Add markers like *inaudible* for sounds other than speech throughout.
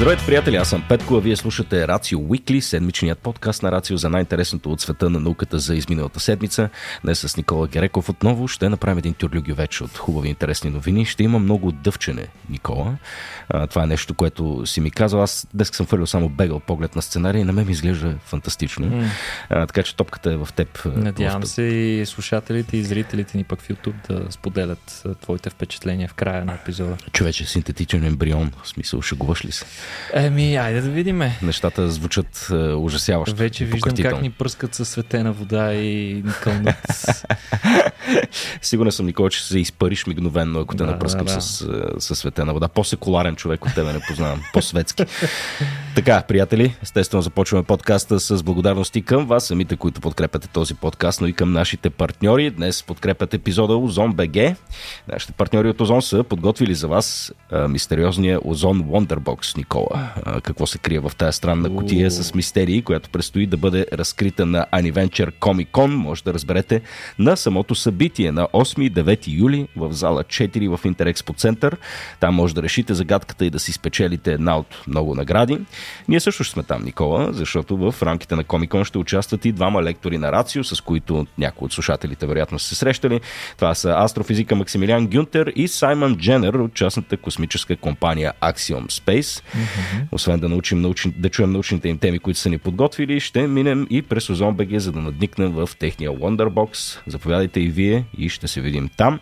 Здравейте, приятели! Аз съм Петко, а вие слушате Рацио Уикли, седмичният подкаст на Рацио за най-интересното от света на науката за изминалата седмица. Днес с Никола Гереков отново ще направим един тюрлюги вече от хубави интересни новини. Ще има много дъвчене, Никола. А, това е нещо, което си ми казал. Аз днес съм фърлил само бегал поглед на сценария и на мен ми изглежда фантастично. Mm. А, така че топката е в теб. Надявам се и слушателите и зрителите ни пък в YouTube да споделят твоите впечатления в края на епизода. Човече, синтетичен ембрион, в смисъл, шегуваш ли се? Еми, айде да видиме. Нещата звучат е, ужасяващо. Вече виждам как ни пръскат със светена вода и ни кълнат. *laughs* Сигурен съм, Никола, че се изпариш мигновенно, ако те да, напръскам да, да. С, е, с светена вода. По-секуларен човек от тебе не познавам. По-светски. така, приятели, естествено започваме подкаста с благодарности към вас, самите, които подкрепяте този подкаст, но и към нашите партньори. Днес подкрепят епизода Озон БГ. Нашите партньори от Озон са подготвили за вас а, мистериозния Озон Wonderbox, Никола. А, какво се крие в тази странна котия с мистерии, която предстои да бъде разкрита на Aniventure Comic Con. Може да разберете на самото събитие на 8 и 9 юли в зала 4 в Интерекспо Център. Там може да решите загадката и да си спечелите една от много награди. Ние също ще сме там, Никола, защото в рамките на Комикон ще участват и двама лектори на Рацио, с които някои от слушателите вероятно са се срещали. Това са астрофизика Максимилиан Гюнтер и Саймън Дженер от частната космическа компания Axiom Space. Освен да, научим, научни, да чуем научните им теми, които са ни подготвили, ще минем и през Озон БГ, за да надникнем в техния Wonderbox. Заповядайте и вие и ще се видим там.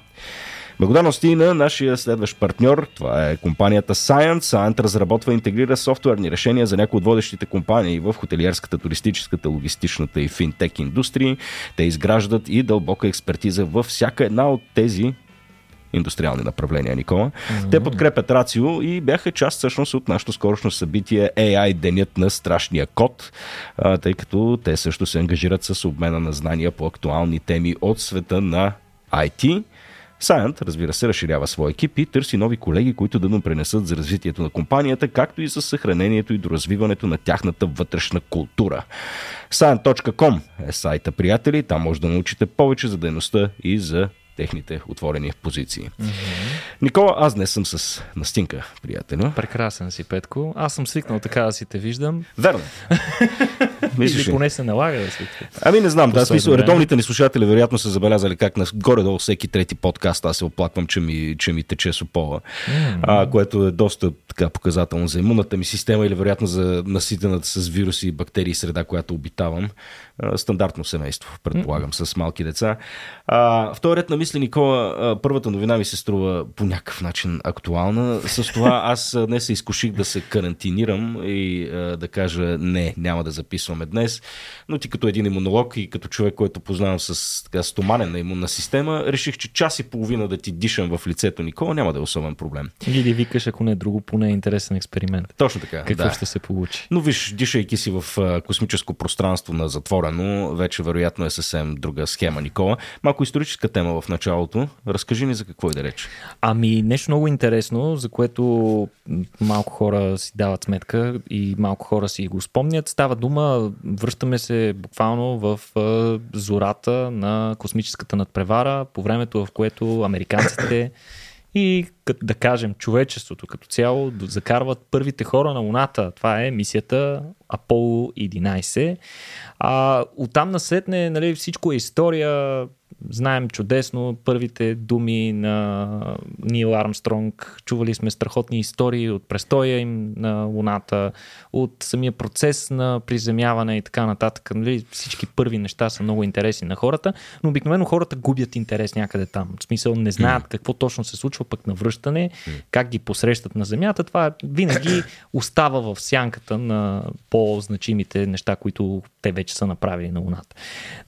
Благодарности на нашия следващ партньор. Това е компанията Science. Science разработва и интегрира софтуерни решения за някои от водещите компании в хотелиерската, туристическата, логистичната и финтек индустрии. Те изграждат и дълбока експертиза във всяка една от тези индустриални направления, Никола. Mm-hmm. Те подкрепят Рацио и бяха част всъщност от нашото скорошно събитие AI Денят на страшния код, тъй като те също се ангажират с обмена на знания по актуални теми от света на IT. Сайант, разбира се, разширява своя екип и търси нови колеги, които да допренесат за развитието на компанията, както и за съхранението и доразвиването на тяхната вътрешна култура. Science.com е сайта, приятели. Там може да научите повече за дейността и за техните отворени позиции. Mm-hmm. Никола, аз не съм с настинка, приятел. Прекрасен си, Петко. Аз съм свикнал така да си те виждам. Верно. *laughs* Или поне се налага да си. Ами не знам, да, смисъл, редовните ни слушатели вероятно са забелязали как на горе-долу всеки трети подкаст аз се оплаквам, че ми, че ми тече сопола, mm-hmm. а, което е доста така показателно за имунната ми система или вероятно за наситената с вируси и бактерии среда, която обитавам. Стандартно семейство, предполагам, с малки деца. А, вторият на мисли, Никола, първата новина ми се струва по някакъв начин актуална. С това аз днес се изкуших да се карантинирам и да кажа не, няма да записваме днес. Но ти като един имунолог и като човек, който познавам с така, стоманена имунна система, реших, че час и половина да ти дишам в лицето, Никола, няма да е особен проблем. Или викаш, ако не е друго, поне е интересен експеримент. Точно така. Какво да. ще се получи? Но виж, дишайки си в космическо пространство на затворено, вече вероятно е съвсем друга схема, Никола. Малко историческа тема в началото. Разкажи ни за какво и да реч. Ами нещо много интересно, за което малко хора си дават сметка и малко хора си го спомнят. Става дума, връщаме се буквално в зората на космическата надпревара, по времето в което американците и да кажем човечеството като цяло закарват първите хора на Луната. Това е мисията Аполо 11. А, оттам насетне нали, всичко е история, знаем чудесно първите думи на Нил Армстронг, чували сме страхотни истории от престоя им на Луната, от самия процес на приземяване и така нататък. Нали? Всички първи неща са много интересни на хората, но обикновено хората губят интерес някъде там. В смисъл не знаят mm. какво точно се случва пък на връщане, mm. как ги посрещат на Земята. Това винаги *coughs* остава в сянката на по-значимите неща, които те вече са направили на Луната.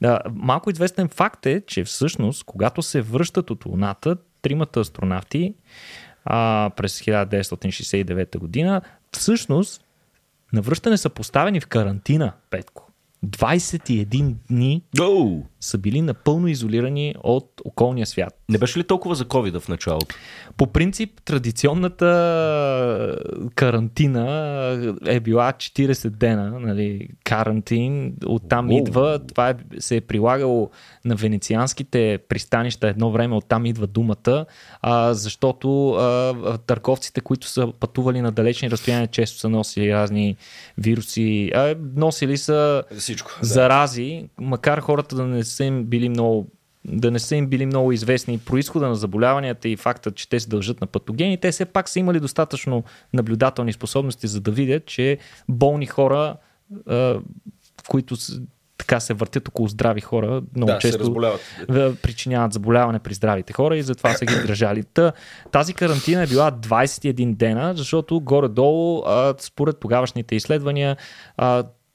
Да, малко известен факт е, че всъщност, когато се връщат от Луната, тримата астронавти а, през 1969 година, всъщност на връщане са поставени в карантина, Петко. 21 дни oh. са били напълно изолирани от околния свят. Не беше ли толкова за COVID в началото? По принцип, традиционната карантина е била 40 дена, нали, карантин, оттам Оу. идва, това е, се е прилагало на венецианските пристанища едно време, оттам идва думата, а, защото а, търговците, които са пътували на далечни разстояния, често са носили разни вируси, а, носили са Всичко, зарази, да. макар хората да не са им били много да не са им били много известни происхода на заболяванията и факта, че те се дължат на патогени, те все пак са имали достатъчно наблюдателни способности, за да видят, че болни хора, които така се въртят около здрави хора, много да, често причиняват заболяване при здравите хора и затова са ги държали. Та, тази карантина е била 21 дена, защото горе-долу, според тогавашните изследвания,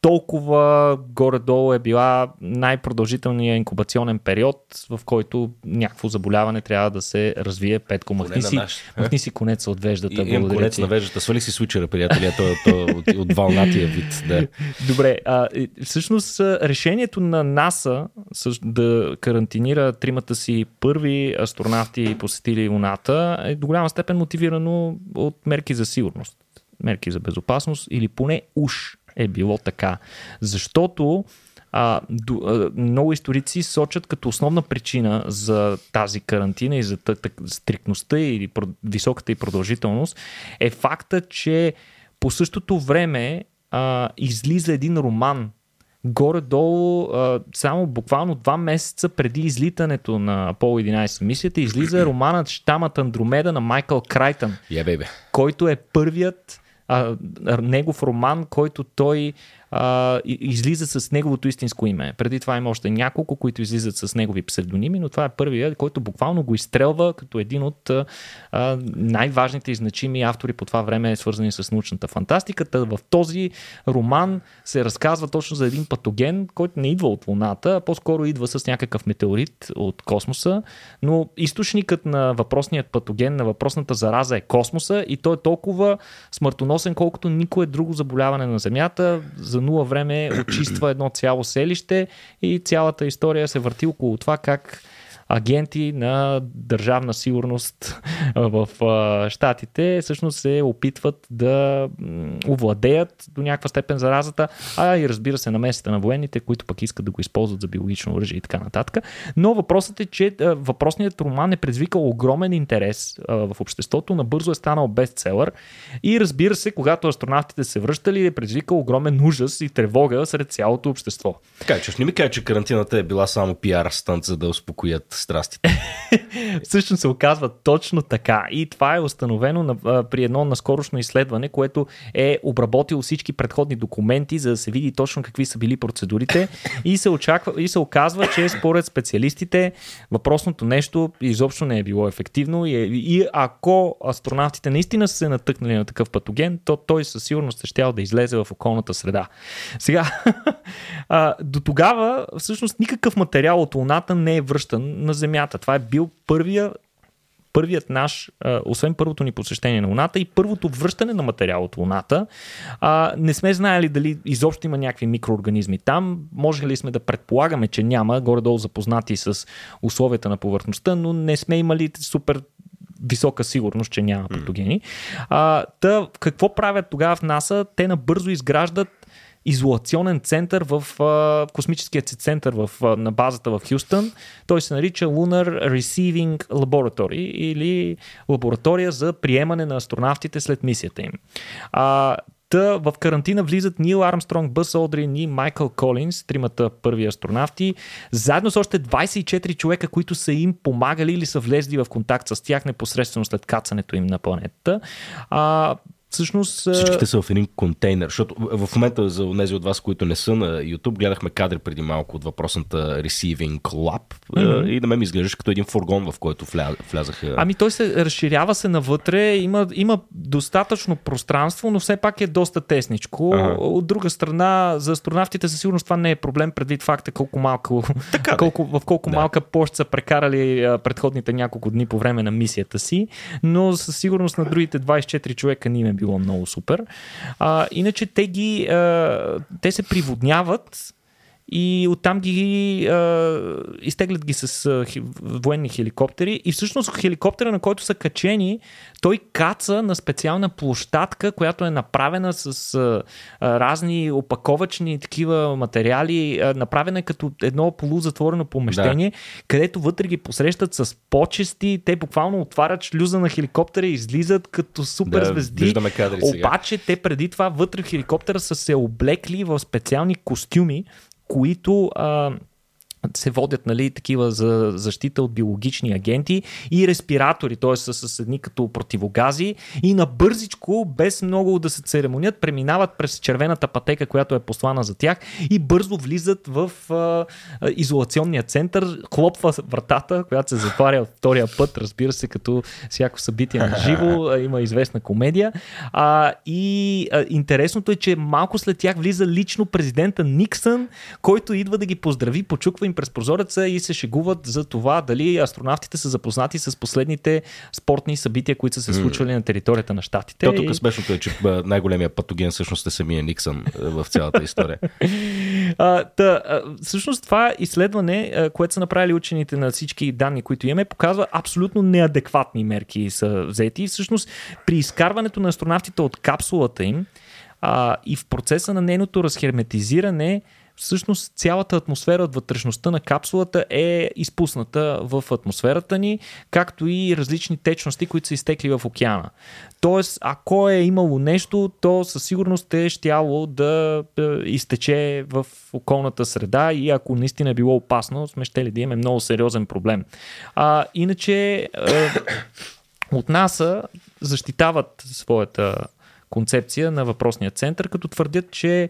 толкова горе-долу е била най-продължителният инкубационен период, в който някакво заболяване трябва да се развие. Петко, махни си, махни си конец от веждата. И, имам конец на веждата. Свали си свичера, приятели, то, то, от, от вълнатия вид. Да. Добре, а, всъщност решението на НАСА да карантинира тримата си първи астронавти посетили Луната е до голяма степен мотивирано от мерки за сигурност мерки за безопасност или поне уж е било така. Защото а, до, а, много историци сочат като основна причина за тази карантина и за стрикността и високата и продължителност е факта, че по същото време а, излиза един роман горе-долу, а, само буквално два месеца преди излитането на Apollo 11 мисията, излиза романът Штамът Андромеда на Майкъл Крайтън, yeah, който е първият а, негов роман, който той а, излиза с неговото истинско име. Преди това има още няколко, които излизат с негови псевдоними, но това е първият, който буквално го изстрелва като един от а, най-важните и значими автори по това време, свързани с научната фантастика. В този роман се разказва точно за един патоген, който не идва от Луната, а по-скоро идва с някакъв метеорит от космоса, но източникът на въпросният патоген, на въпросната зараза е космоса и той е толкова смъртоносен, колкото никое друго заболяване на Земята. За нула време очиства едно цяло селище и цялата история се върти около това как агенти на държавна сигурност в Штатите всъщност се опитват да овладеят до някаква степен заразата, а и разбира се на места на военните, които пък искат да го използват за биологично оръжие и така нататък. Но въпросът е, че въпросният роман е предизвикал огромен интерес в обществото, набързо е станал бестселър и разбира се, когато астронавтите се връщали, е предизвикал огромен ужас и тревога сред цялото общество. Така, че не ми кажа, че карантината е била само пиар стант, за да успокоят страстите. *laughs* Всъщност се оказва точно така. И това е установено на, при едно наскорошно изследване, което е обработило всички предходни документи, за да се види точно какви са били процедурите. И се, очаква, и се оказва, че според специалистите въпросното нещо изобщо не е било ефективно. И, и ако астронавтите наистина са се натъкнали на такъв патоген, то той със сигурност е щял да излезе в околната среда. Сега, *laughs* до тогава всъщност никакъв материал от Луната не е връщан на Земята. Това е бил първия първият наш, освен първото ни посещение на Луната и първото връщане на материал от Луната, а, не сме знаели дали изобщо има някакви микроорганизми там. Може ли сме да предполагаме, че няма, горе-долу запознати с условията на повърхността, но не сме имали супер висока сигурност, че няма патогени. А, та, какво правят тогава в НАСА? Те набързо изграждат изолационен център в а, космическия център в, на базата в Хюстън. Той се нарича Lunar Receiving Laboratory или лаборатория за приемане на астронавтите след мисията им. А, Та в карантина влизат Нил Армстронг, Бъс Олдрин и Майкъл Колинс, тримата първи астронавти, заедно с още 24 човека, които са им помагали или са влезли в контакт с тях непосредствено след кацането им на планетата. А, всъщност... Всичките са в един контейнер, защото в момента за тези от вас, които не са на YouTube, гледахме кадри преди малко от въпросната Receiving Lab mm-hmm. и на мен ми изглеждаш като един фургон, в който вля, влязаха. Ами той се разширява се навътре, има, има достатъчно пространство, но все пак е доста тесничко. Ага. От друга страна, за астронавтите със сигурност това не е проблем, предвид факта колко малко, така колко, в колко да. малка площ са прекарали предходните няколко дни по време на мисията си, но със сигурност на другите 24 човека ни им е било било много супер. А, иначе те ги, а, те се приводняват и оттам ги а, изтеглят ги с а, хи, военни хеликоптери и всъщност хеликоптера, на който са качени, той каца на специална площадка, която е направена с а, разни опаковачни такива материали, а, направена е като едно полузатворено помещение, да. където вътре ги посрещат с почести, те буквално отварят шлюза на хеликоптера и излизат като супер Да, звезди. кадри сега. Обаче те преди това вътре в хеликоптера са се облекли в специални костюми, които а, се водят нали, такива за защита от биологични агенти и респиратори, т.е. С, с едни като противогази и набързичко, без много да се церемонят, преминават през червената пътека, която е послана за тях и бързо влизат в а, изолационния център, хлопва вратата, която се затваря от втория път, разбира се, като всяко събитие на живо, *laughs* има известна комедия. А, и а, интересното е, че малко след тях влиза лично президента Никсън, който идва да ги поздрави, почуква им през прозореца и се шегуват за това дали астронавтите са запознати с последните спортни събития, които са се случвали на територията на щатите. То тук И- смешното е, че най-големия патоген всъщност е самия Никсън в цялата история. *laughs* А, та, а, всъщност това изследване, което са направили учените на всички данни, които имаме, показва абсолютно неадекватни мерки са взети. И всъщност при изкарването на астронавтите от капсулата им а, и в процеса на нейното разхерметизиране, всъщност цялата атмосфера от вътрешността на капсулата е изпусната в атмосферата ни, както и различни течности, които са изтекли в океана. Тоест, ако е имало нещо, то със сигурност е щяло да е, изтече в околната среда и ако наистина е било опасно, сме щели да имаме много сериозен проблем. А, иначе е, от НАСА защитават своята концепция на въпросния център, като твърдят, че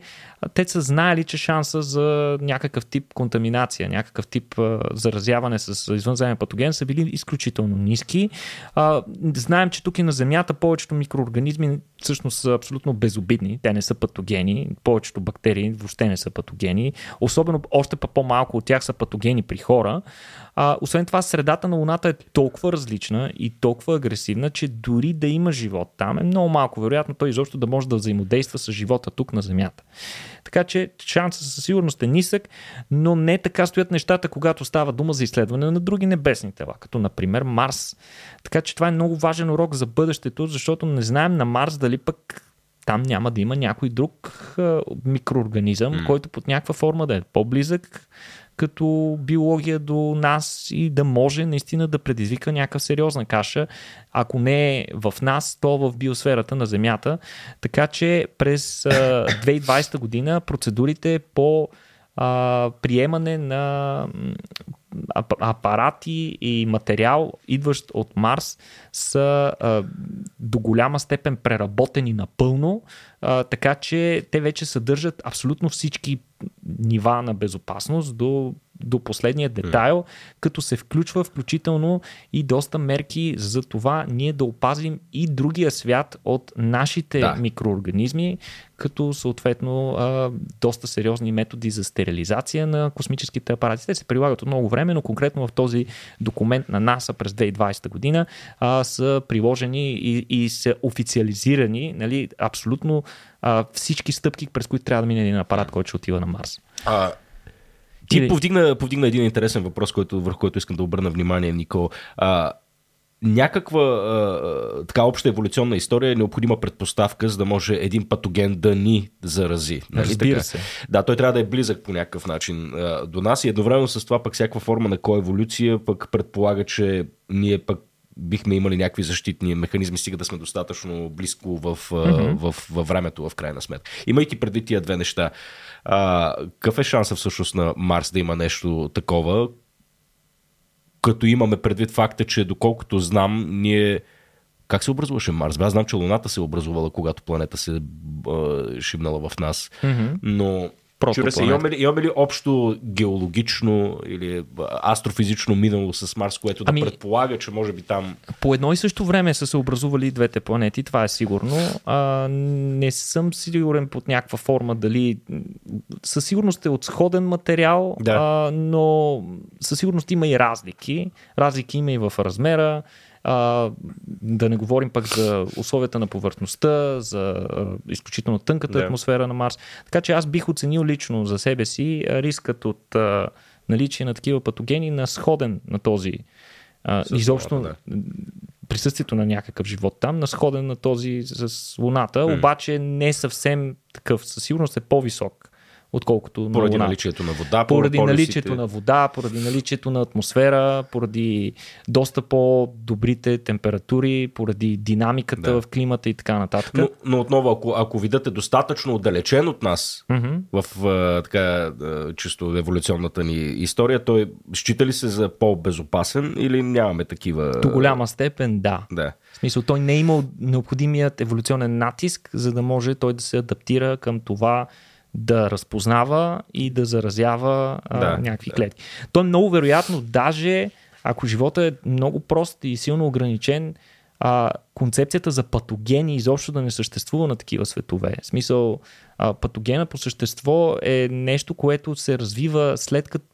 те са знаели, че шанса за някакъв тип контаминация, някакъв тип заразяване с извънземен патоген са били изключително ниски. Знаем, че тук и на Земята повечето микроорганизми всъщност са абсолютно безобидни. Те не са патогени. Повечето бактерии въобще не са патогени. Особено още по-малко от тях са патогени при хора. А, освен това, средата на Луната е толкова различна и толкова агресивна, че дори да има живот там е много малко вероятно той изобщо да може да взаимодейства с живота тук на Земята. Така че шансът със сигурност е нисък, но не така стоят нещата, когато става дума за изследване на други небесни тела, като например Марс. Така че това е много важен урок за бъдещето, защото не знаем на Марс дали пък там няма да има някой друг микроорганизъм, mm. който под някаква форма да е по-близък като биология до нас и да може наистина да предизвика някаква сериозна каша, ако не е в нас, то в биосферата на Земята. Така че през а, *laughs* 2020 година процедурите по а, приемане на апарати и материал, идващ от Марс, са а, до голяма степен преработени напълно, а, така че те вече съдържат абсолютно всички нива на безопасност до, до последния детайл, като се включва включително и доста мерки за това ние да опазим и другия свят от нашите Да. микроорганизми, като съответно а, доста сериозни методи за стерилизация на космическите апарати. Те се прилагат от много време, но конкретно в този документ на НАСА през 2020 година а, са приложени и, и са официализирани нали, абсолютно а, всички стъпки, през които трябва да мине един апарат, който ще отива на Марс. А, ти Или- повдигна, повдигна един интересен въпрос, който, върху който искам да обърна внимание, Нико. А, някаква а, така обща еволюционна история е необходима предпоставка, за да може един патоген да ни зарази. Нали Разбира се. Да, той трябва да е близък по някакъв начин а, до нас и едновременно с това пък всяка форма на коеволюция пък предполага, че ние пък бихме имали някакви защитни механизми, стига да сме достатъчно близко в, mm-hmm. в, във времето, в крайна сметка. Имайки преди тия две неща, а, какъв е шанса всъщност на Марс да има нещо такова, като имаме предвид факта, че доколкото знам, ние как се образуваше Марс? Аз знам, че Луната се е образувала, когато планета се е шибнала в нас. Mm-hmm. Но чудя се, имаме ли, имаме ли общо геологично или астрофизично минало с Марс, което да Ами- предполага, че може би там... По едно и също време са се образували двете планети, това е сигурно. А, не съм сигурен под някаква форма дали със сигурност е от сходен материал, Да. а, но със сигурност има и разлики. Разлики има и в размера. А, да не говорим пък за условията на повърхността, за а, изключително тънката Да. атмосфера на Марс. Така че аз бих оценил лично за себе си рискът от а, наличие на такива патогени на сходен на този. А, изобщо Луната, присъствието на някакъв живот там, на сходен на този с Луната, обаче не съвсем такъв. Със сигурност е по-висок, отколкото на Поради Луната. наличието на вода, Поради полюсите. наличието на вода, поради наличието на атмосфера, поради доста по-добрите температури, поради динамиката Да. в климата и така нататък. Но, но отново, ако, ако видът е достатъчно отдалечен от нас, Мгм. в а, така чисто еволюционната ни история, той счита ли се за по-безопасен или нямаме такива... До голяма степен да. Да. В смисъл, той не е имал необходимият еволюционен натиск, за да може той да се адаптира към това да разпознава и да заразява а, Да, някакви да. клетки. То е много вероятно, даже ако живота е много прост и силно ограничен, а, концепцията за патогени изобщо да не съществува на такива светове. В смисъл, а, патогена по същество е нещо, което се развива след като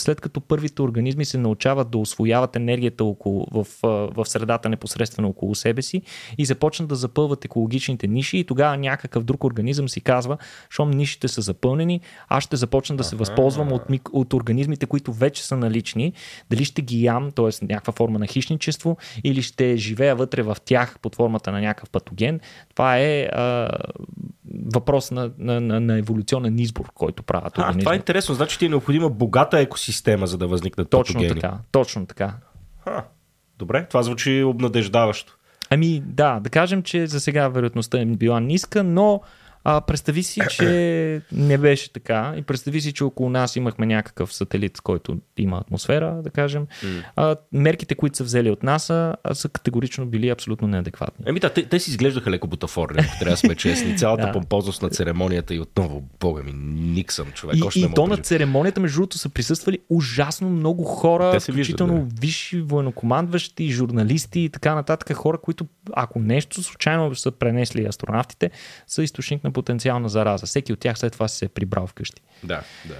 след като първите организми се научават да освояват енергията около, в, в средата непосредствено около себе си и започнат да запълват екологичните ниши и тогава някакъв друг организъм си казва, щом нишите са запълнени, аз ще започна да се възползвам от, мик- от организмите, които вече са налични, дали ще ги ям, т.е. някаква форма на хищничество, или ще живея вътре в тях под формата на някакъв патоген. Това е а, въпрос на, на, на, на еволюционен избор, който правят А, това е интересно. Значи ти е необходима богата екосистема, за да възникнат Точно патогени. така, точно така. А, добре, това звучи обнадеждаващо. Ами да, да кажем, че за сега вероятността е била ниска, но а, представи си, че не беше така и представи си, че около нас имахме някакъв сателит, който има атмосфера, да кажем. А, мерките, които са взели от НАСА, а, са категорично били абсолютно неадекватни. Еми да, те, те си изглеждаха леко бутафорни, ако трябва да сме честни. Цялата *laughs* Да. помпозност на церемонията и отново, бога ми, Никсън, човек. И, още и то да на церемонията, между другото, са присъствали ужасно много хора, Те се виждат, включително висши военнокомандващи, журналисти и така нататък. Хора, които, ако нещо случайно са пренесли астронавтите, са източник на потенциална зараза. Всеки от тях след това се е прибрал вкъщи. Да, да.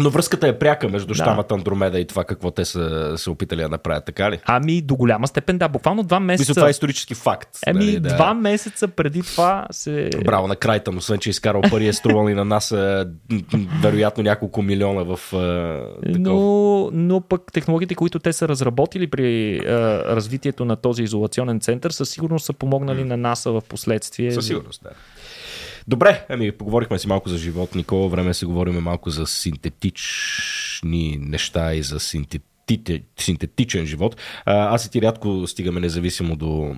Но връзката е пряка между Да. щамата Андромеда и това какво те са се опитали да направят, така ли? Ами, до голяма степен, да. Буквално два Мисля, месеца. това е исторически факт. Еми, нали, да. два месеца преди това се. Браво на Крайтън, освен че е изкарал пари, е струвал и на нас м, вероятно няколко милиона в а, такова. Но, но пък технологиите, които те са разработили при а, развитието на този изолационен център, със сигурност са помогнали на НАСА в последствие. Със сигурност, да. Добре, ами поговорихме си малко за живот, Никола. Време се говорим малко за синтетични неща и за синтетите, синтетичен живот. А, аз и ти рядко стигаме независимо до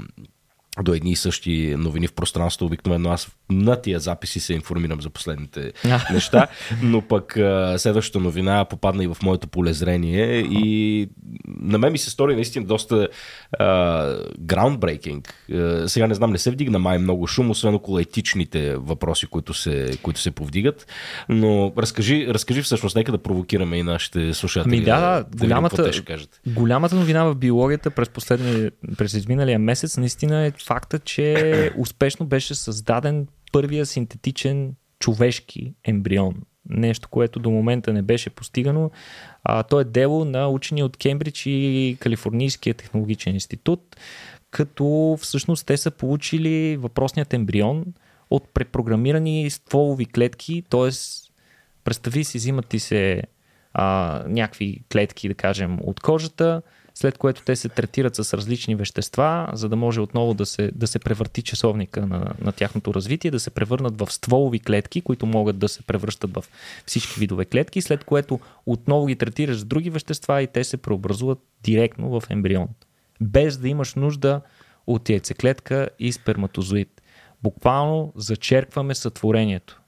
до едни и същи новини в пространството. Обикновено аз на тия записи се информирам за последните неща, но пък следващата новина попадна и в моето полезрение и на мен ми се стори наистина доста groundbreaking. А, сега не знам, не се вдигна май много шум, освен около етичните въпроси, които се, които се повдигат, но разкажи, разкажи всъщност, нека да провокираме и нашите слушатели. Ами да, да, какво голямата, ще кажат. голямата новина в биологията през, последния, през изминалия месец наистина е факта, че *clears throat* успешно беше създаден първия синтетичен човешки ембрион. Нещо, което до момента не беше постигано. А, то е дело на учени от Кембридж и Калифорнийския технологичен институт, като всъщност те са получили въпросният ембрион от препрограмирани стволови клетки, т.е. представи си, взимат ти се а, някакви клетки, да кажем, от кожата, след което те се третират с различни вещества, за да може отново да се, да се превърти часовника на, на тяхното развитие, да се превърнат в стволови клетки, които могат да се превръщат в всички видове клетки, след което отново ги третираш с други вещества и те се преобразуват директно в ембрион. Без да имаш нужда от яйцеклетка и сперматозоид. Буквално зачеркваме сътворението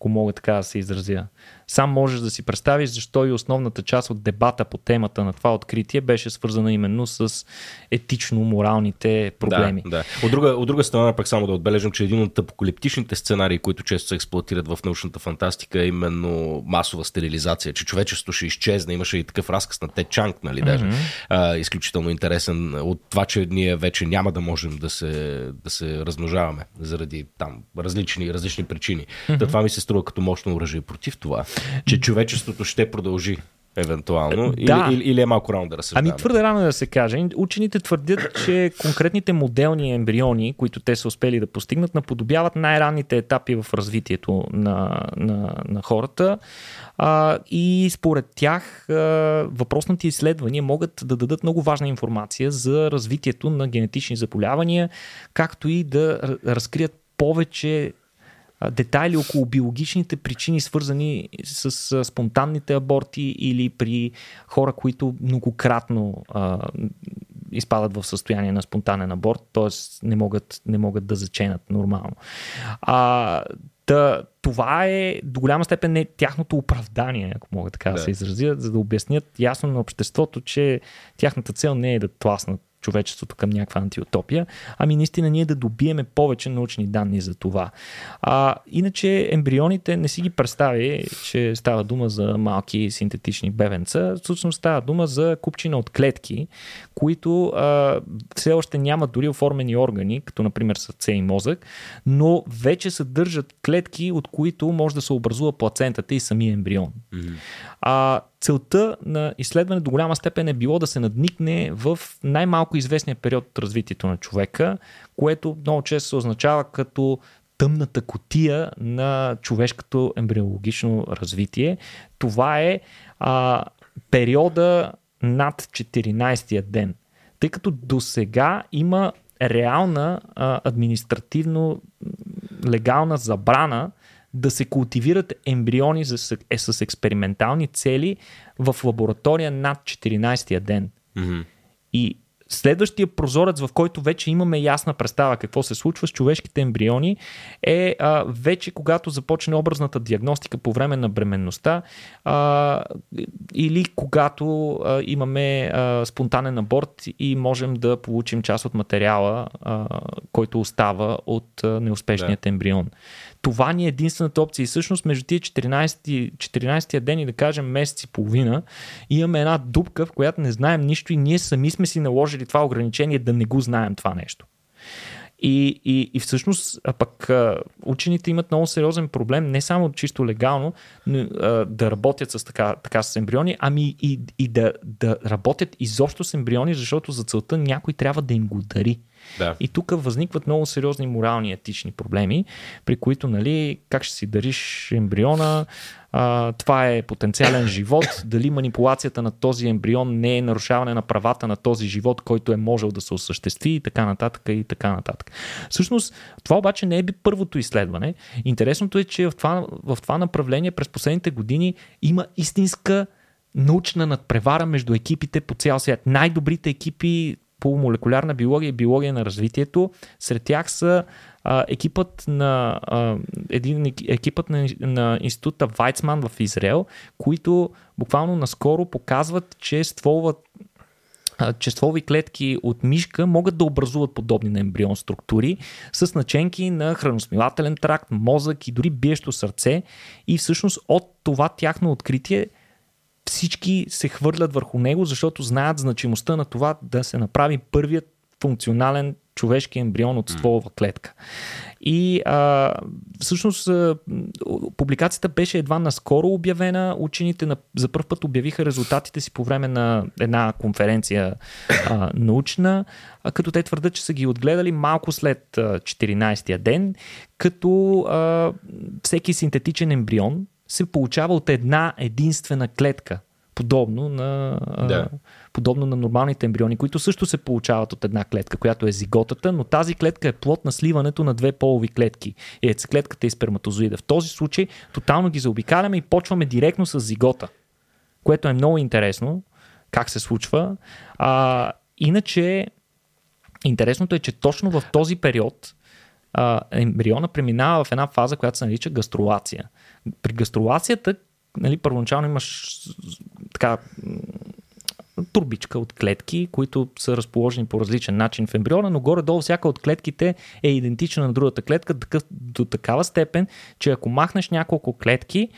ако мога така да се изразя. Сам можеш да си представиш защо и основната част от дебата по темата на това откритие беше свързана именно с етично-моралните проблеми. Да, да. От, друга, от друга страна, пък само да отбележим, че един от апокалиптичните сценарии, които често се експлуатират в научната фантастика, е именно масова стерилизация, че човечеството ще изчезне. Имаше и такъв разказ на Те Чанг, нали, даже. Mm-hmm. А, изключително интересен от това, че ние вече няма да можем да се, да се размножаваме заради там различни, различни причини. Mm-hmm. Да, това ми се струва като мощно оръжие против това, че човечеството ще продължи евентуално? Да. Или, или, или е малко рано да разсъждаваме? Ами твърде рано да се каже. Учените твърдят, че конкретните моделни ембриони, които те са успели да постигнат, наподобяват най-ранните етапи в развитието на, на, на хората. А, и според тях а, въпросните изследвания могат да дадат много важна информация за развитието на генетични заболявания, както и да разкрият повече детайли около биологичните причини, свързани с спонтанните аборти или при хора, които многократно а, изпадат в състояние на спонтанен аборт, т.е. Не могат, не могат да заченат нормално. А, да, това е до голяма степен не тяхното оправдание, ако мога така да. да се изразят, за да обяснят ясно на обществото, че тяхната цел не е да тласнат човечеството към някаква антиутопия, ами наистина ние да добиеме повече научни данни за това. А, иначе ембрионите не си ги представи, че става дума за малки синтетични бебенца. Всъщност става дума за купчина от клетки, които а, все още нямат дори оформени органи, като например сърце и мозък, но вече съдържат клетки, от които може да се образува плацентата и самия ембрион. Mm-hmm. А, целта на изследване до голяма степен е било да се надникне в най-малко известния период от развитието на човека, което много често се означава като тъмната котия на човешкото ембриологично развитие. Това е а, периода над 14-я ден. Тъй като до сега има реална а, административно легална забрана да се култивират ембриони с, е, с експериментални цели в лаборатория над 14-я ден. Mm-hmm. И Следващия прозорец, в който вече имаме ясна представа какво се случва с човешките ембриони, е а, вече когато започне образната диагностика по време на бременността а, или когато а, имаме а, спонтанен аборт и можем да получим част от материала, а, който остава от а, неуспешният да. ембрион. Това ни е единствената опция. И всъщност между тия 14, 14 ден и да кажем месец и половина имаме една дупка, в която не знаем нищо и ние сами сме си наложили това ограничение да не го знаем това нещо. И, и, и всъщност а пък учените имат много сериозен проблем, не само чисто легално но, а, да работят с така, така с ембриони, ами и, и да, да работят изобщо с ембриони, защото за целта някой трябва да им го дари. Да. И тук възникват много сериозни морални и етични проблеми, при които, нали, как ще си дариш ембриона, а, това е потенциален живот, *coughs* дали манипулацията на този ембрион не е нарушаване на правата на този живот, който е можел да се осъществи и така нататък и така нататък. Всъщност, това обаче не е би първото изследване. Интересното е, че в това, в това направление през последните години има истинска научна надпревара между екипите по цял свят. Най-добрите екипи по молекулярна биология и биология на развитието. Сред тях са а, екипът на а, един екипът на, на института Вайцман в Израел, които буквално наскоро показват, че стволват че стволови клетки от мишка могат да образуват подобни на ембрион структури с наченки на храносмилателен тракт, мозък и дори биещо сърце. И всъщност от това тяхно откритие всички се хвърлят върху него, защото знаят значимостта на това да се направи първият функционален човешки ембрион от стволова клетка. И а, всъщност а, публикацията беше едва наскоро обявена. Учените на, за първ път обявиха резултатите си по време на една конференция а, научна, а, като те твърдят, че са ги отгледали малко след 14-я ден, като а, всеки синтетичен ембрион се получава от една единствена клетка, подобно на, да. подобно на нормалните ембриони, които също се получават от една клетка, която е зиготата, но тази клетка е плод на сливането на две полови клетки. Яйцеклетката и сперматозоида. В този случай тотално ги заобикаляме и почваме директно с зигота, което е много интересно как се случва. А, иначе, интересното е, че точно в този период а, ембриона преминава в една фаза, която се нарича гастролация. При гастролацията, нали, първоначално имаш така турбичка от клетки, които са разположени по различен начин в ембриона, но горе-долу всяка от клетките е идентична на другата клетка до такава степен, че ако махнеш няколко клетки,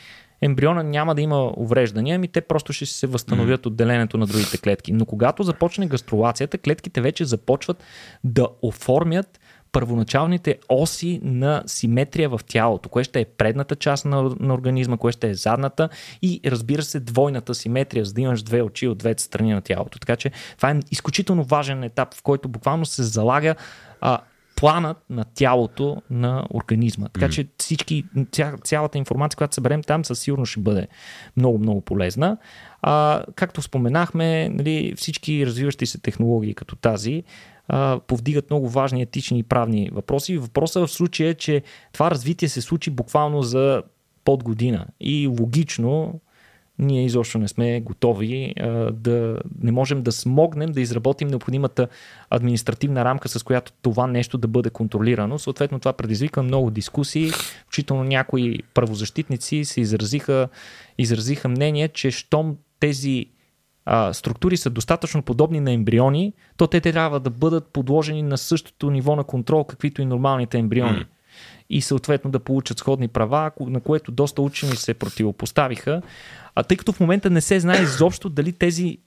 ембриона няма да има увреждания, ами те просто ще се възстановят от делението на другите клетки. Но когато започне гастролацията, клетките вече започват да оформят първоначалните оси на симетрия в тялото, кое ще е предната част на, на организма, кое ще е задната и разбира се двойната симетрия, за да имаш две очи от двете страни на тялото. Така че това е изключително важен етап, в който буквално се залага а, планът на тялото на организма. Така че всички, ця, цялата информация, която съберем там, със сигурност ще бъде много, много полезна. А, както споменахме, нали, всички развиващи се технологии като тази повдигат много важни етични и правни въпроси. Въпросът в случая е, че това развитие се случи буквално за под година и логично ние изобщо не сме готови а, да не можем да смогнем да изработим необходимата административна рамка, с която това нещо да бъде контролирано. Съответно, това предизвика много дискусии, включително някои правозащитници се изразиха, изразиха мнение, че щом тези а, структури са достатъчно подобни на ембриони, то те трябва да бъдат подложени на същото ниво на контрол, каквито и нормалните ембриони. Mm. И съответно да получат сходни права, на което доста учени се противопоставиха. А тъй като в момента не се знае изобщо дали тези,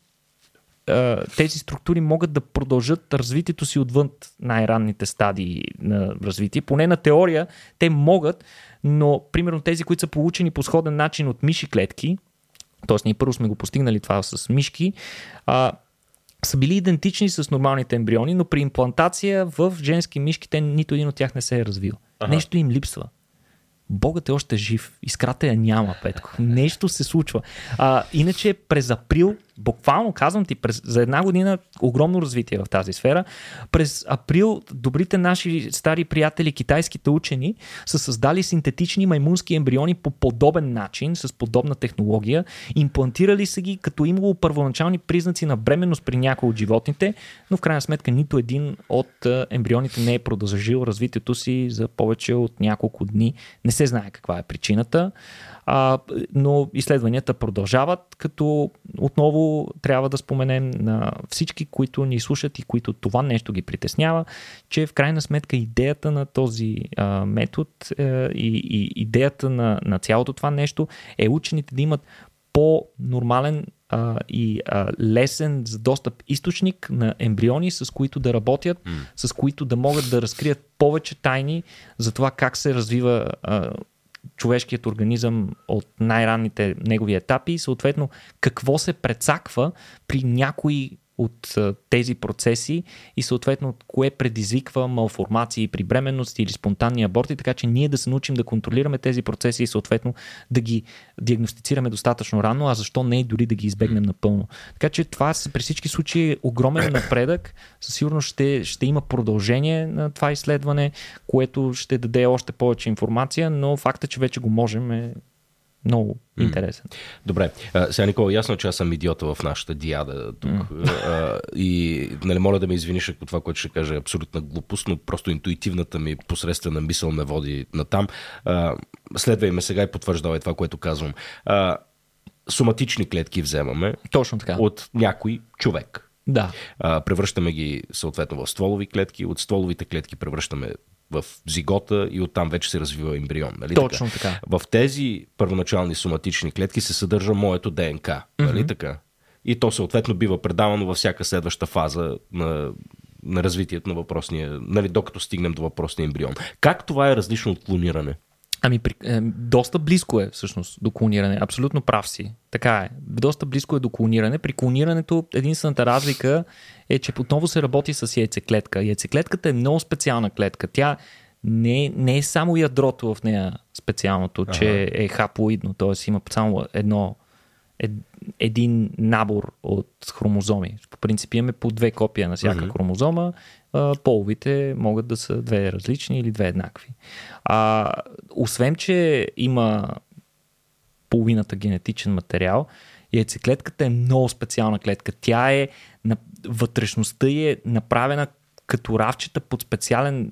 тези структури могат да продължат развитието си отвън най-ранните стадии на развитие. Поне на теория те могат, но примерно тези, които са получени по сходен начин от миши клетки, т.е. ние първо сме го постигнали това с мишки, а, са били идентични с нормалните ембриони, но при имплантация в женски мишки те нито един от тях не се е развил. Ага. Нещо им липсва. Богът е още жив. Искрата я няма, Петко. Нещо се случва. А, иначе през април буквално казвам ти, през, за една година огромно развитие в тази сфера. През април добрите наши стари приятели, китайските учени, са създали синтетични маймунски ембриони по подобен начин, с подобна технология. Имплантирали са ги, като имало първоначални признаци на бременност при някои от животните, но в крайна сметка нито един от ембрионите не е продължил развитието си за повече от няколко дни. Не се знае каква е причината. А, но изследванията продължават, като отново трябва да споменем на всички, които ни слушат и които това нещо ги притеснява, че в крайна сметка идеята на този а, метод а, е, и, и идеята на, на цялото това нещо е учените да имат по-нормален а, и а, лесен за достъп източник на ембриони, с които да работят, mm. с които да могат да разкрият повече тайни за това как се развива а, човешкият организъм от най-ранните негови етапи и съответно какво се прецаква при някои от тези процеси и съответно кое предизвиква малформации при бременност или спонтанни аборти, така че ние да се научим да контролираме тези процеси и съответно да ги диагностицираме достатъчно рано, а защо не и дори да ги избегнем напълно. Така че това при всички случаи огромен напредък. Със сигурност ще, ще има продължение на това изследване, което ще даде още повече информация, но факта, че вече го можем е много интересен. Добре. А, сега, Никола, ясно, че аз съм идиота в нашата диада тук. Mm. А, и нали, моля да ме извиниш, ако това, което ще кажа е абсолютна глупост, но просто интуитивната ми посредствена мисъл ме води на там. следвай ме сега и потвърждавай това, което казвам. А, соматични клетки вземаме. Точно така. От някой човек. Да. А, превръщаме ги съответно в стволови клетки. От стволовите клетки превръщаме в зигота и оттам вече се развива ембрион. Нали Точно така? така. В тези първоначални соматични клетки се съдържа моето ДНК. Нали mm-hmm. така? И то съответно бива предавано във всяка следваща фаза на, на развитието на въпросния, нали, докато стигнем до въпросния ембрион. Как това е различно от клониране? Ами, при, е, доста близко е всъщност до клониране. Абсолютно прав си. Така е. Доста близко е до клониране. При клонирането единствената разлика е, че отново се работи с яйцеклетка. Яйцеклетката е много специална клетка. Тя не, не е само ядрото в нея специалното, ага. че е хаплоидно, т.е. има само едно, ед, един набор от хромозоми. По принцип имаме по две копия на всяка ага. хромозома. А, половите могат да са две различни или две еднакви. А, освен, че има половината генетичен материал, яйцеклетката е много специална клетка. Тя е, вътрешността е направена като равчета под специален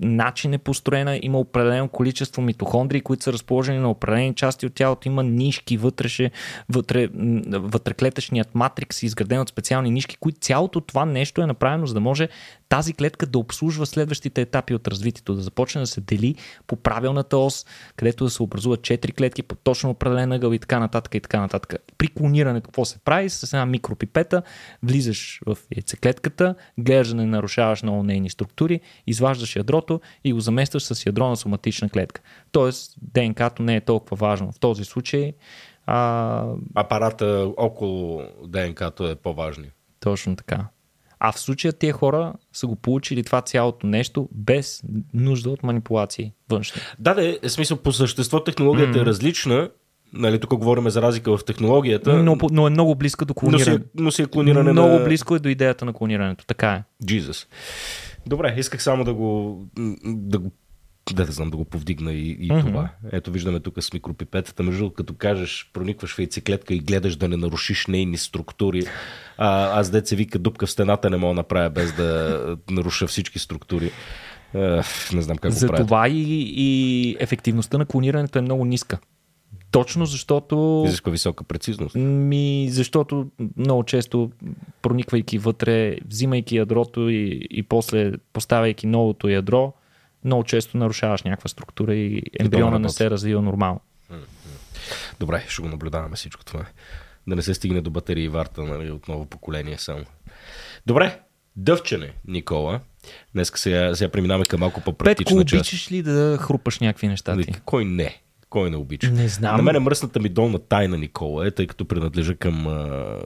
начин е построена, има определено количество митохондрии, които са разположени на определени части от тялото, има нишки, вътреше, вътре, вътреклетъчният матрикс изграден от специални нишки, които цялото това нещо е направено, за да може тази клетка да обслужва следващите етапи от развитието, да започне да се дели по правилната ос, където да се образуват 4 клетки по точно определен ъгъл и така нататък и така нататък. При клонирането какво се прави? С една микропипета влизаш в яйцеклетката, гледаш да не нарушаваш много нейни структури, изваждаш ядрото и го заместваш с ядро на соматична клетка. Тоест ДНК-то не е толкова важно. В този случай а... апарата около ДНК-то е по-важни. Точно така. А в случая тия хора са го получили това цялото нещо без нужда от манипулации външни. Да, да, е смисъл по същество технологията mm. е различна. Нали, тук говорим за разлика в технологията. Но, но е много близка до клониране. Но си, но си е клониране много на... близко е до идеята на клонирането. Така е. Jesus. Добре, исках само да го, да го да, знам да го повдигна и, и mm-hmm. това. Ето виждаме тук с микропипетата. Между като кажеш, проникваш в яйцеклетка и гледаш да не нарушиш нейни структури. А, аз деца вика дупка в стената не мога да направя без да наруша всички структури. Е, не знам как За го правят. това и, и ефективността на клонирането е много ниска. Точно защото... Изисква висока прецизност. Ми, защото много често прониквайки вътре, взимайки ядрото и, и после поставяйки новото ядро, много често нарушаваш някаква структура и ембриона не се развива нормално. Добре, ще го наблюдаваме всичко това. Да не се стигне до батерии и варта нали, от ново поколение само. Добре, дъвчене, Никола. Днес сега, сега преминаваме към малко по-практична Петко, част. обичаш ли да хрупаш някакви неща ти? Кой не? Кой не обича? Не знам. На мен е мръсната ми долна тайна, Никола, е, тъй като принадлежа към а,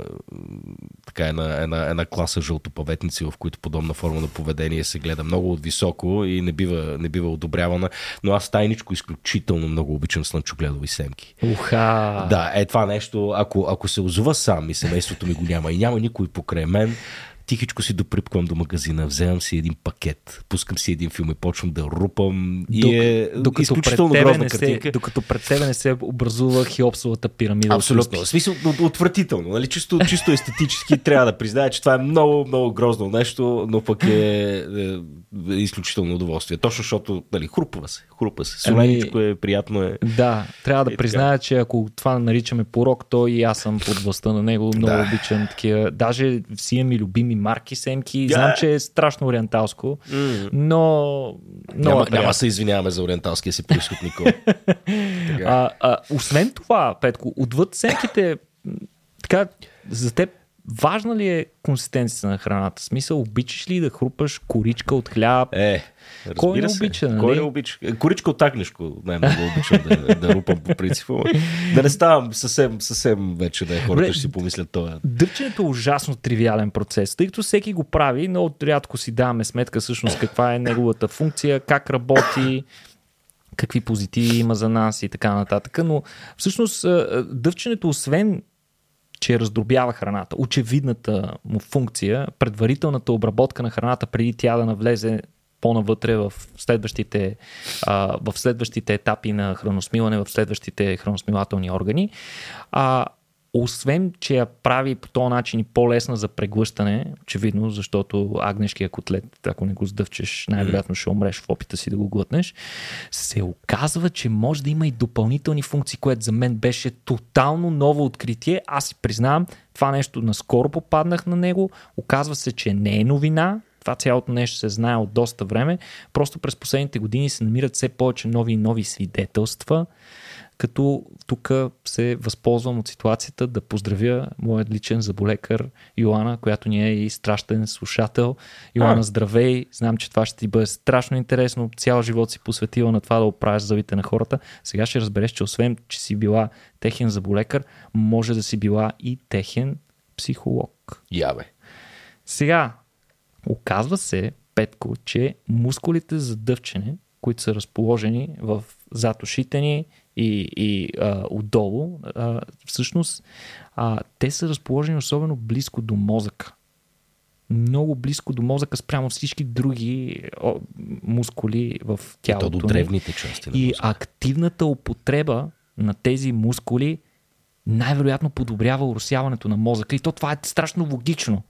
така една, една, една класа жълтопаветници, в които подобна форма на поведение се гледа много от високо и не бива, не бива одобрявана. Но аз тайничко изключително много обичам слънчогледови семки. Уха! Да, е това нещо, ако, ако се озова сам и семейството ми го няма и няма никой покрай мен, тихичко си доприпквам до магазина, вземам си един пакет, пускам си един филм и почвам да рупам. И Док, е докато изключително пред грозна се, картинка. Докато пред тебе не се образува хиопсовата пирамида. Абсолютно. В смисъл, от- отвратително. Нали? Чисто, чисто естетически трябва да призная, че това е много, много грозно нещо, но пък е, е изключително удоволствие. Точно защото нали, хрупва се. Хрупва се. Соленичко е, приятно е. Да, трябва да И призная, че ако това наричаме порок, то и аз съм под властта на него. Много Да. обичам такива. Даже си имам и любими марки семки. Да. Знам, че е страшно ориенталско, но много Няма, е приятно. няма се извиняваме за ориенталския си происход, Никола. *laughs* А, а, освен това, Петко, отвъд семките, така, за теб важна ли е консистенцията на храната? В смисъл, обичаш ли да хрупаш коричка от хляб? Е, разбира Кой не се. обича, нали? Кой не обича? Коричка от агнешко най-много обичам да, да рупам по принцип. Да не ставам съвсем, съвсем вече да е хората ще си помислят това. Дъвченето е ужасно тривиален процес, тъй като всеки го прави, но рядко си даваме сметка всъщност каква е неговата функция, как работи, какви позитиви има за нас и така нататък. Но всъщност дъвченето, освен че раздробява храната, очевидната му функция, предварителната обработка на храната преди тя да навлезе по-навътре в следващите, а, в следващите етапи на храносмилане, в следващите храносмилателни органи. А, освен, че я прави по този начин и по-лесна за преглъщане, очевидно, защото агнешкия котлет, ако не го сдъвчеш, най-вероятно ще умреш в опита си да го глътнеш, се оказва, че може да има и допълнителни функции, което за мен беше тотално ново откритие. Аз си признавам, това нещо наскоро попаднах на него. Оказва се, че не е новина, това цялото нещо се знае от доста време. Просто през последните години се намират все повече нови и нови свидетелства, като тук се възползвам от ситуацията да поздравя моят личен заболекар Йоана, която ни е и страшен слушател. Йоана, А. здравей! Знам, че това ще ти бъде страшно интересно. Цял живот си посветила на това да оправяш зъбите на хората. Сега ще разбереш, че освен, че си била техен заболекар, може да си била и техен психолог. Ябе. Сега, оказва се, Петко, че мускулите за дъвчене, които са разположени в зад ушите ни и, и а, отдолу, а, всъщност а, те са разположени особено близко до мозъка. Много близко до мозъка спрямо всички други о, мускули в И тялото. то до ни. древните части на И активната употреба на тези мускули най-вероятно подобрява уросяването на мозъка. И то това е страшно логично.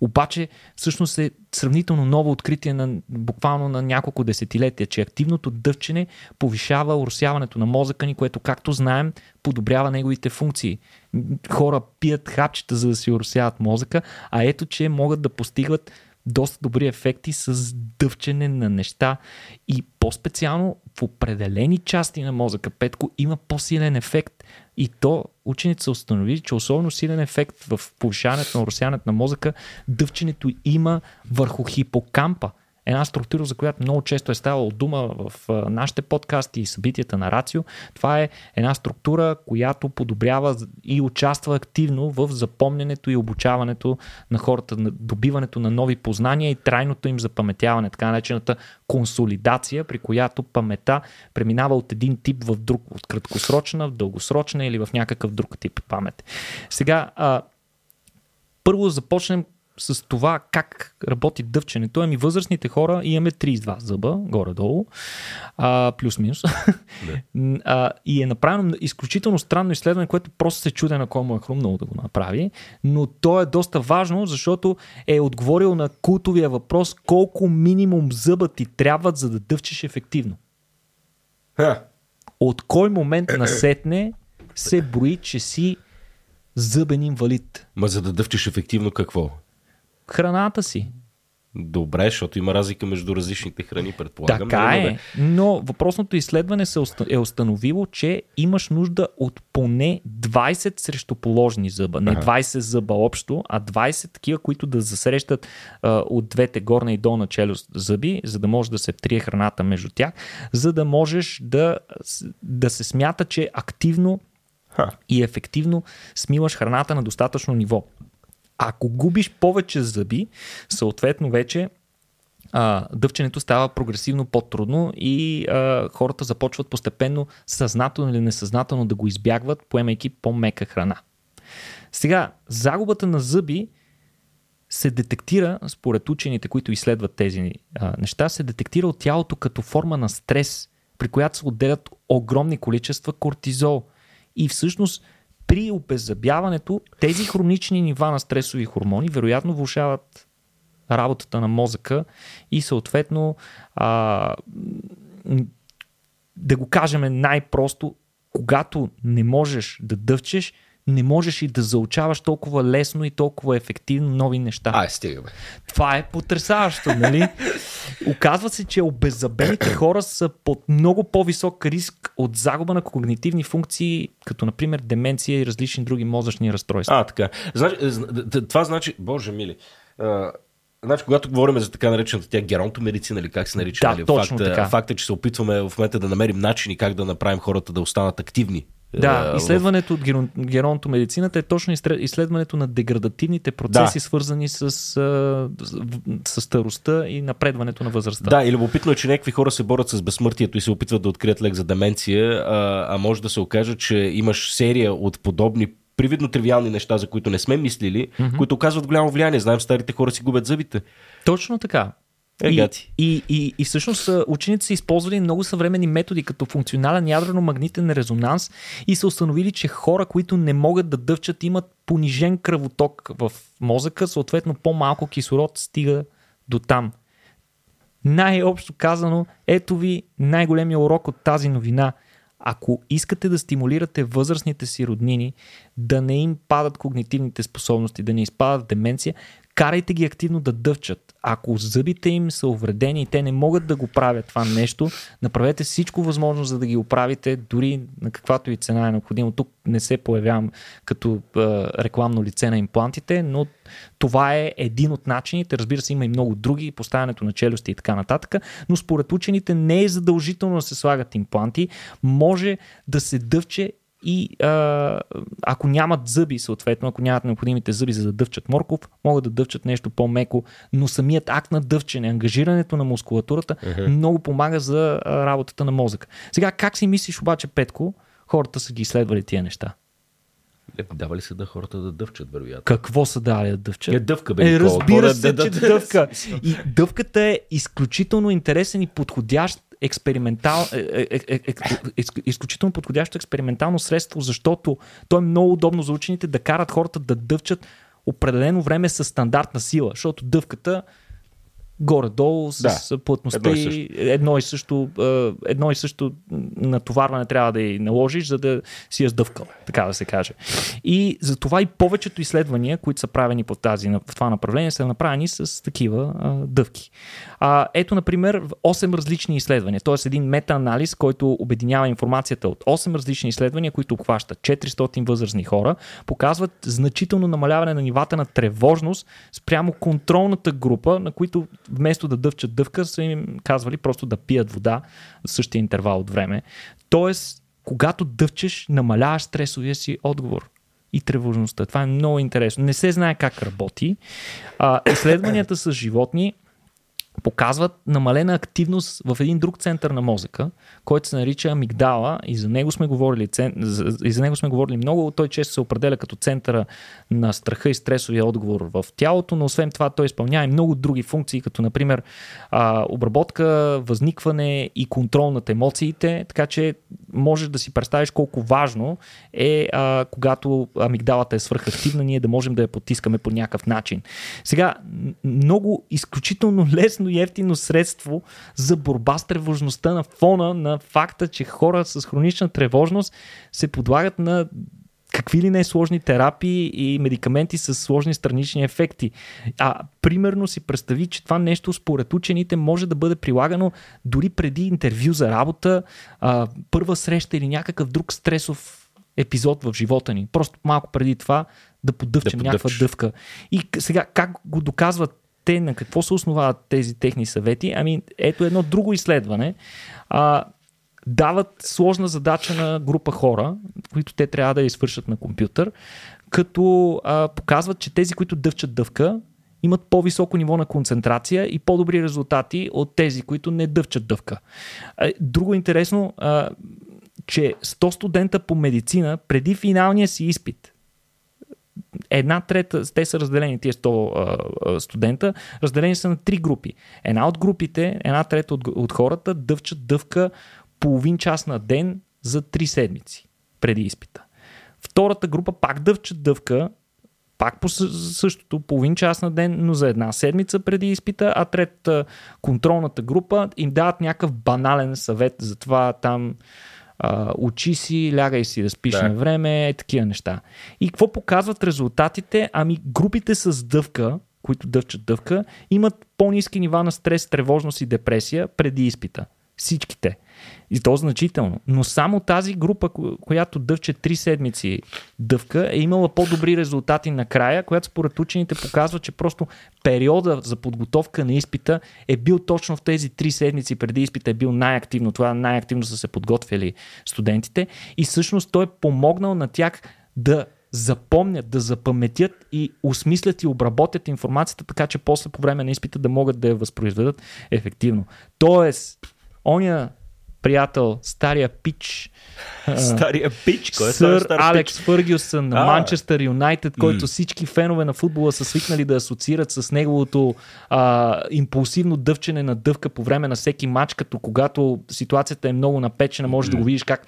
Обаче, всъщност е сравнително ново откритие на буквално на няколко десетилетия, че активното дъвчене повишава уросяването на мозъка ни, което, както знаем, подобрява неговите функции. Хора пият хапчета, за да си уросяват мозъка, а ето, че могат да постигат доста добри ефекти с дъвчене на неща и по-специално в определени части на мозъка, Петко, има по-силен ефект. И то учените са установили, че особено силен ефект в повишаването на уросяването на мозъка, дъвченето има върху хипокампа една структура, за която много често е ставало дума в нашите подкасти и събитията на Рацио. Това е една структура, която подобрява и участва активно в запомненето и обучаването на хората, на добиването на нови познания и трайното им запаметяване, така наречената консолидация, при която памета преминава от един тип в друг, от краткосрочна в дългосрочна или в някакъв друг тип памет. Сега, а, първо започнем с това как работи дъвченето. Ами възрастните хора имаме 32 зъба, горе-долу, а, плюс-минус. *laughs* а, и е направено изключително странно изследване, което просто се чуде на кой му е хрумнало да го направи. Но то е доста важно, защото е отговорил на култовия въпрос колко минимум зъба ти трябват, за да дъвчеш ефективно. Ха. От кой момент насетне се брои, че си зъбен инвалид? Ма за да дъвчеш ефективно какво? Храната си. Добре, защото има разлика между различните храни, предполагам. Така е, но въпросното изследване е установило, че имаш нужда от поне 20 срещу положни зъба. Не 20 зъба общо, а 20 такива, които да засрещат а, от двете горна и долна челюст зъби, за да може да се трие храната между тях, за да можеш да, да се смята, че активно Ха. и ефективно смиваш храната на достатъчно ниво. Ако губиш повече зъби, съответно вече а, дъвченето става прогресивно по-трудно и а, хората започват постепенно съзнателно или несъзнателно да го избягват, поемайки по-мека храна. Сега, загубата на зъби се детектира, според учените, които изследват тези а, неща, се детектира от тялото като форма на стрес, при която се отделят огромни количества кортизол. И всъщност при обеззъбяването тези хронични нива на стресови хормони вероятно влушават работата на мозъка и съответно а, да го кажем най-просто, когато не можеш да дъвчеш, не можеш и да заучаваш толкова лесно и толкова ефективно нови неща. Ай, стига бе. Това е потрясаващо, нали? Оказва се, че обеззабените хора са под много по-висок риск от загуба на когнитивни функции, като например деменция и различни други мозъчни разстройства. А, така. Значи, това значи, боже мили, Значи, когато говорим за така наречената тя геронтомедицина или как се нарича, да, нали? точно факт, така. факт е, че се опитваме в момента да намерим начини как да направим хората да останат активни да, изследването от геронтомедицината е точно изследването на деградативните процеси, да. свързани с, с, с старостта и напредването на възрастта. Да, и любопитно е, че някакви хора се борят с безсмъртието и се опитват да открият лек за деменция, а, а може да се окаже, че имаш серия от подобни привидно тривиални неща, за които не сме мислили, mm-hmm. които оказват голямо влияние. Знаем, старите хора си губят зъбите. Точно така. Е, и, и, и, и всъщност учените са използвали много съвременни методи, като функционален ядрено-магнитен резонанс и са установили, че хора, които не могат да дъвчат, имат понижен кръвоток в мозъка, съответно по-малко кислород стига до там. Най-общо казано, ето ви най-големия урок от тази новина. Ако искате да стимулирате възрастните си роднини да не им падат когнитивните способности, да не изпадат деменция, карайте ги активно да дъвчат. Ако зъбите им са увредени и те не могат да го правят това нещо, направете всичко възможно, за да ги оправите, дори на каквато и цена е необходимо. Тук не се появявам като е, рекламно лице на имплантите, но това е един от начините. Разбира се, има и много други, поставянето на челюсти и така нататък, но според учените не е задължително да се слагат импланти. Може да се дъвче и а, ако нямат зъби, съответно, ако нямат необходимите зъби за да дъвчат морков, могат да дъвчат нещо по-меко, но самият акт на дъвчене, ангажирането на мускулатурата uh-huh. много помага за работата на мозъка. Сега, как си мислиш обаче, Петко, хората са ги изследвали тия неща? Е, дава ли се да хората да дъвчат, вероятно? Какво са дали да дъвчат? Е, дъвка, бе, е, разбира се, че дъвка. И дъвката е изключително интересен и подходящ експериментал, е, е, е, е, е, е, изключително подходящо експериментално средство, защото то е много удобно за учените да карат хората да дъвчат определено време с стандартна сила, защото дъвката горе-долу с да, плътността едно и, едно и, също, едно и също натоварване трябва да й наложиш, за да си я сдъвкал, така да се каже. И затова и повечето изследвания, които са правени по тази, в това направление, са направени с такива а, дъвки. А, ето, например, 8 различни изследвания, т.е. един метаанализ, който обединява информацията от 8 различни изследвания, които обхващат 400 възрастни хора, показват значително намаляване на нивата на тревожност спрямо контролната група, на които вместо да дъвчат дъвка, са им казвали просто да пият вода в същия интервал от време. Тоест, когато дъвчеш, намаляваш стресовия си отговор и тревожността. Това е много интересно. Не се знае как работи. А, изследванията с животни показват намалена активност в един друг център на мозъка, който се нарича амигдала и за него сме говорили, и за него сме говорили много. Той често се определя като центъра на страха и стресовия отговор в тялото, но освен това той изпълнява и много други функции, като например обработка, възникване и контрол над емоциите, така че можеш да си представиш колко важно е когато амигдалата е свръхактивна, ние да можем да я потискаме по някакъв начин. Сега, много изключително *laughs* лесно единствено и ефтино средство за борба с тревожността на фона на факта, че хора с хронична тревожност се подлагат на какви ли не сложни терапии и медикаменти с сложни странични ефекти. А примерно си представи, че това нещо според учените може да бъде прилагано дори преди интервю за работа, а, първа среща или някакъв друг стресов епизод в живота ни. Просто малко преди това да поддъвчем да някаква дъвка. И сега как го доказват те на какво се основават тези техни съвети? Ами, ето едно друго изследване. А, дават сложна задача на група хора, които те трябва да извършат на компютър, като а, показват, че тези, които дъвчат дъвка, имат по-високо ниво на концентрация и по-добри резултати от тези, които не дъвчат дъвка. Друго интересно, а, че 100 студента по медицина преди финалния си изпит една трета, те са разделени, тия 100 а, студента, разделени са на три групи. Една от групите, една трета от, от хората дъвчат дъвка половин час на ден за три седмици преди изпита. Втората група пак дъвчат дъвка, пак по същото половин час на ден, но за една седмица преди изпита, а третата контролната група им дават някакъв банален съвет за това там а, учи си, лягай си да спиш да. на време, такива неща. И какво показват резултатите? Ами групите с дъвка, които дъвчат дъвка, имат по-низки нива на стрес, тревожност и депресия преди изпита. Всичките. И то значително. Но само тази група, която дъвче 3 седмици дъвка, е имала по-добри резултати накрая, която според учените показва, че просто периода за подготовка на изпита е бил точно в тези 3 седмици преди изпита е бил най-активно. Това най-активно са се подготвили студентите. И всъщност той е помогнал на тях да запомнят, да запаметят и осмислят и обработят информацията, така че после по време на изпита да могат да я възпроизведат ефективно. Тоест, оня приятел, стария пич. Стария пич? Кой е Сър стар Алекс пич? Фъргюсън на Манчестър Юнайтед, който mm. всички фенове на футбола са свикнали да асоциират с неговото а, импулсивно дъвчене на дъвка по време на всеки матч, като когато ситуацията е много напечена, може mm. да го видиш как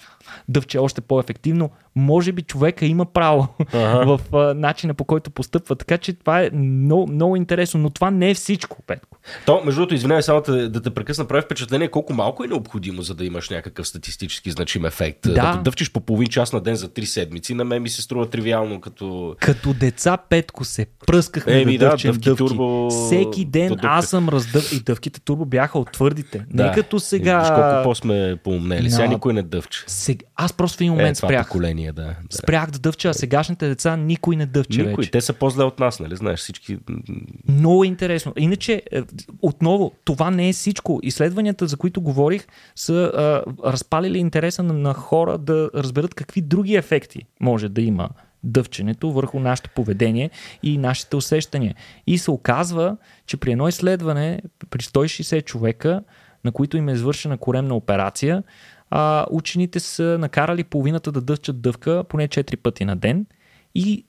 дъвче още по-ефективно. Може би човека има право ага. *laughs* в а, начина по който постъпва. Така че това е много, много интересно, но това не е всичко, Петко. То, между другото, извинявай само да, да те прекъсна, прави впечатление колко малко е необходимо, за да имаш някакъв статистически значим ефект. Да. да дъвчиш по половин час на ден за три седмици, на мен ми се струва тривиално като... Като деца, Петко, се пръскахме Еми, да, да дъвчем дъвки. дъвки. Турбо... Всеки ден аз съм раздъв и дъвките турбо бяха от твърдите. Да. Не като сега... Виж колко по-сме поумнели. Сега никой не дъвче. Сега... Аз просто в един момент е, спрях. поколение, да, да. Спрях да дъвча, а сегашните деца никой не дъвче Никой. Вече. Те са по-зле от нас, нали? Знаеш, всички... Много интересно. Иначе, е, отново, това не е всичко. Изследванията, за които говорих, са а, разпалили интереса на, на хора да разберат какви други ефекти може да има дъвченето върху нашето поведение и нашите усещания. И се оказва, че при едно изследване при 160 човека, на които им е извършена коремна операция, а, учените са накарали половината да дъвчат дъвка поне 4 пъти на ден и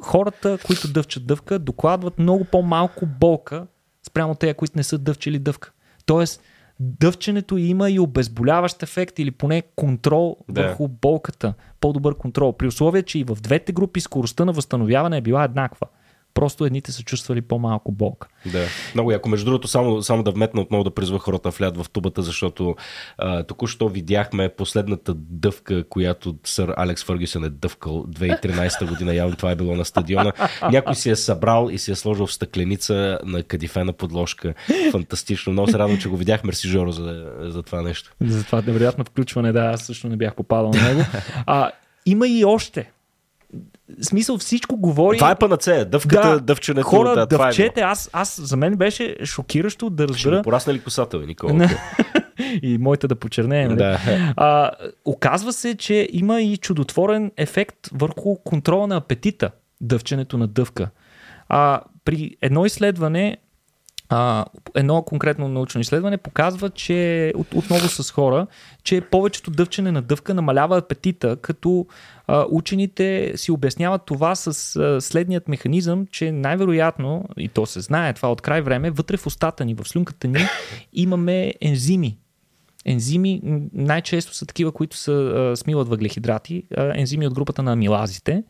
хората, които дъвчат дъвка, докладват много по-малко болка спрямо тези, които не са дъвчили дъвка. Тоест, дъвченето има и обезболяващ ефект или поне контрол Да. върху болката. По-добър контрол. При условие, че и в двете групи скоростта на възстановяване е била еднаква. Просто едните са чувствали по-малко болка. Да, много яко. Между другото, само, само да вметна отново да призва хората влят в тубата, защото а, току-що видяхме последната дъвка, която сър Алекс Фъргюсън е дъвкал 2013 година. Явно това е било на стадиона. Някой си е събрал и си е сложил в стъкленица на кадифена подложка. Фантастично. Много се радвам, че го видях. Мерси, Жоро, за, за това нещо. За това невероятно включване, да, аз също не бях попадал на него. А, има и още. Смисъл всичко говори. Това е панацея. Дъвката, да, дъвченето. Хора, да, това е дъвчете, аз, аз, за мен беше шокиращо да Ще разбера порасна ли косата, бе, Никола? *laughs* И моята да почернее. нали? Да. А, оказва се, че има и чудотворен ефект върху контрола на апетита, дъвченето на дъвка. А, при едно изследване, а, едно конкретно научно изследване показва, че от, отново с хора, че повечето дъвчене на дъвка намалява апетита, като учените си обясняват това с следният механизъм, че най-вероятно, и то се знае това от край време, вътре в устата ни, в слюнката ни *laughs* имаме ензими, Ензими най-често са такива, които са, а, смилат въглехидрати, а, ензими от групата на амилазите,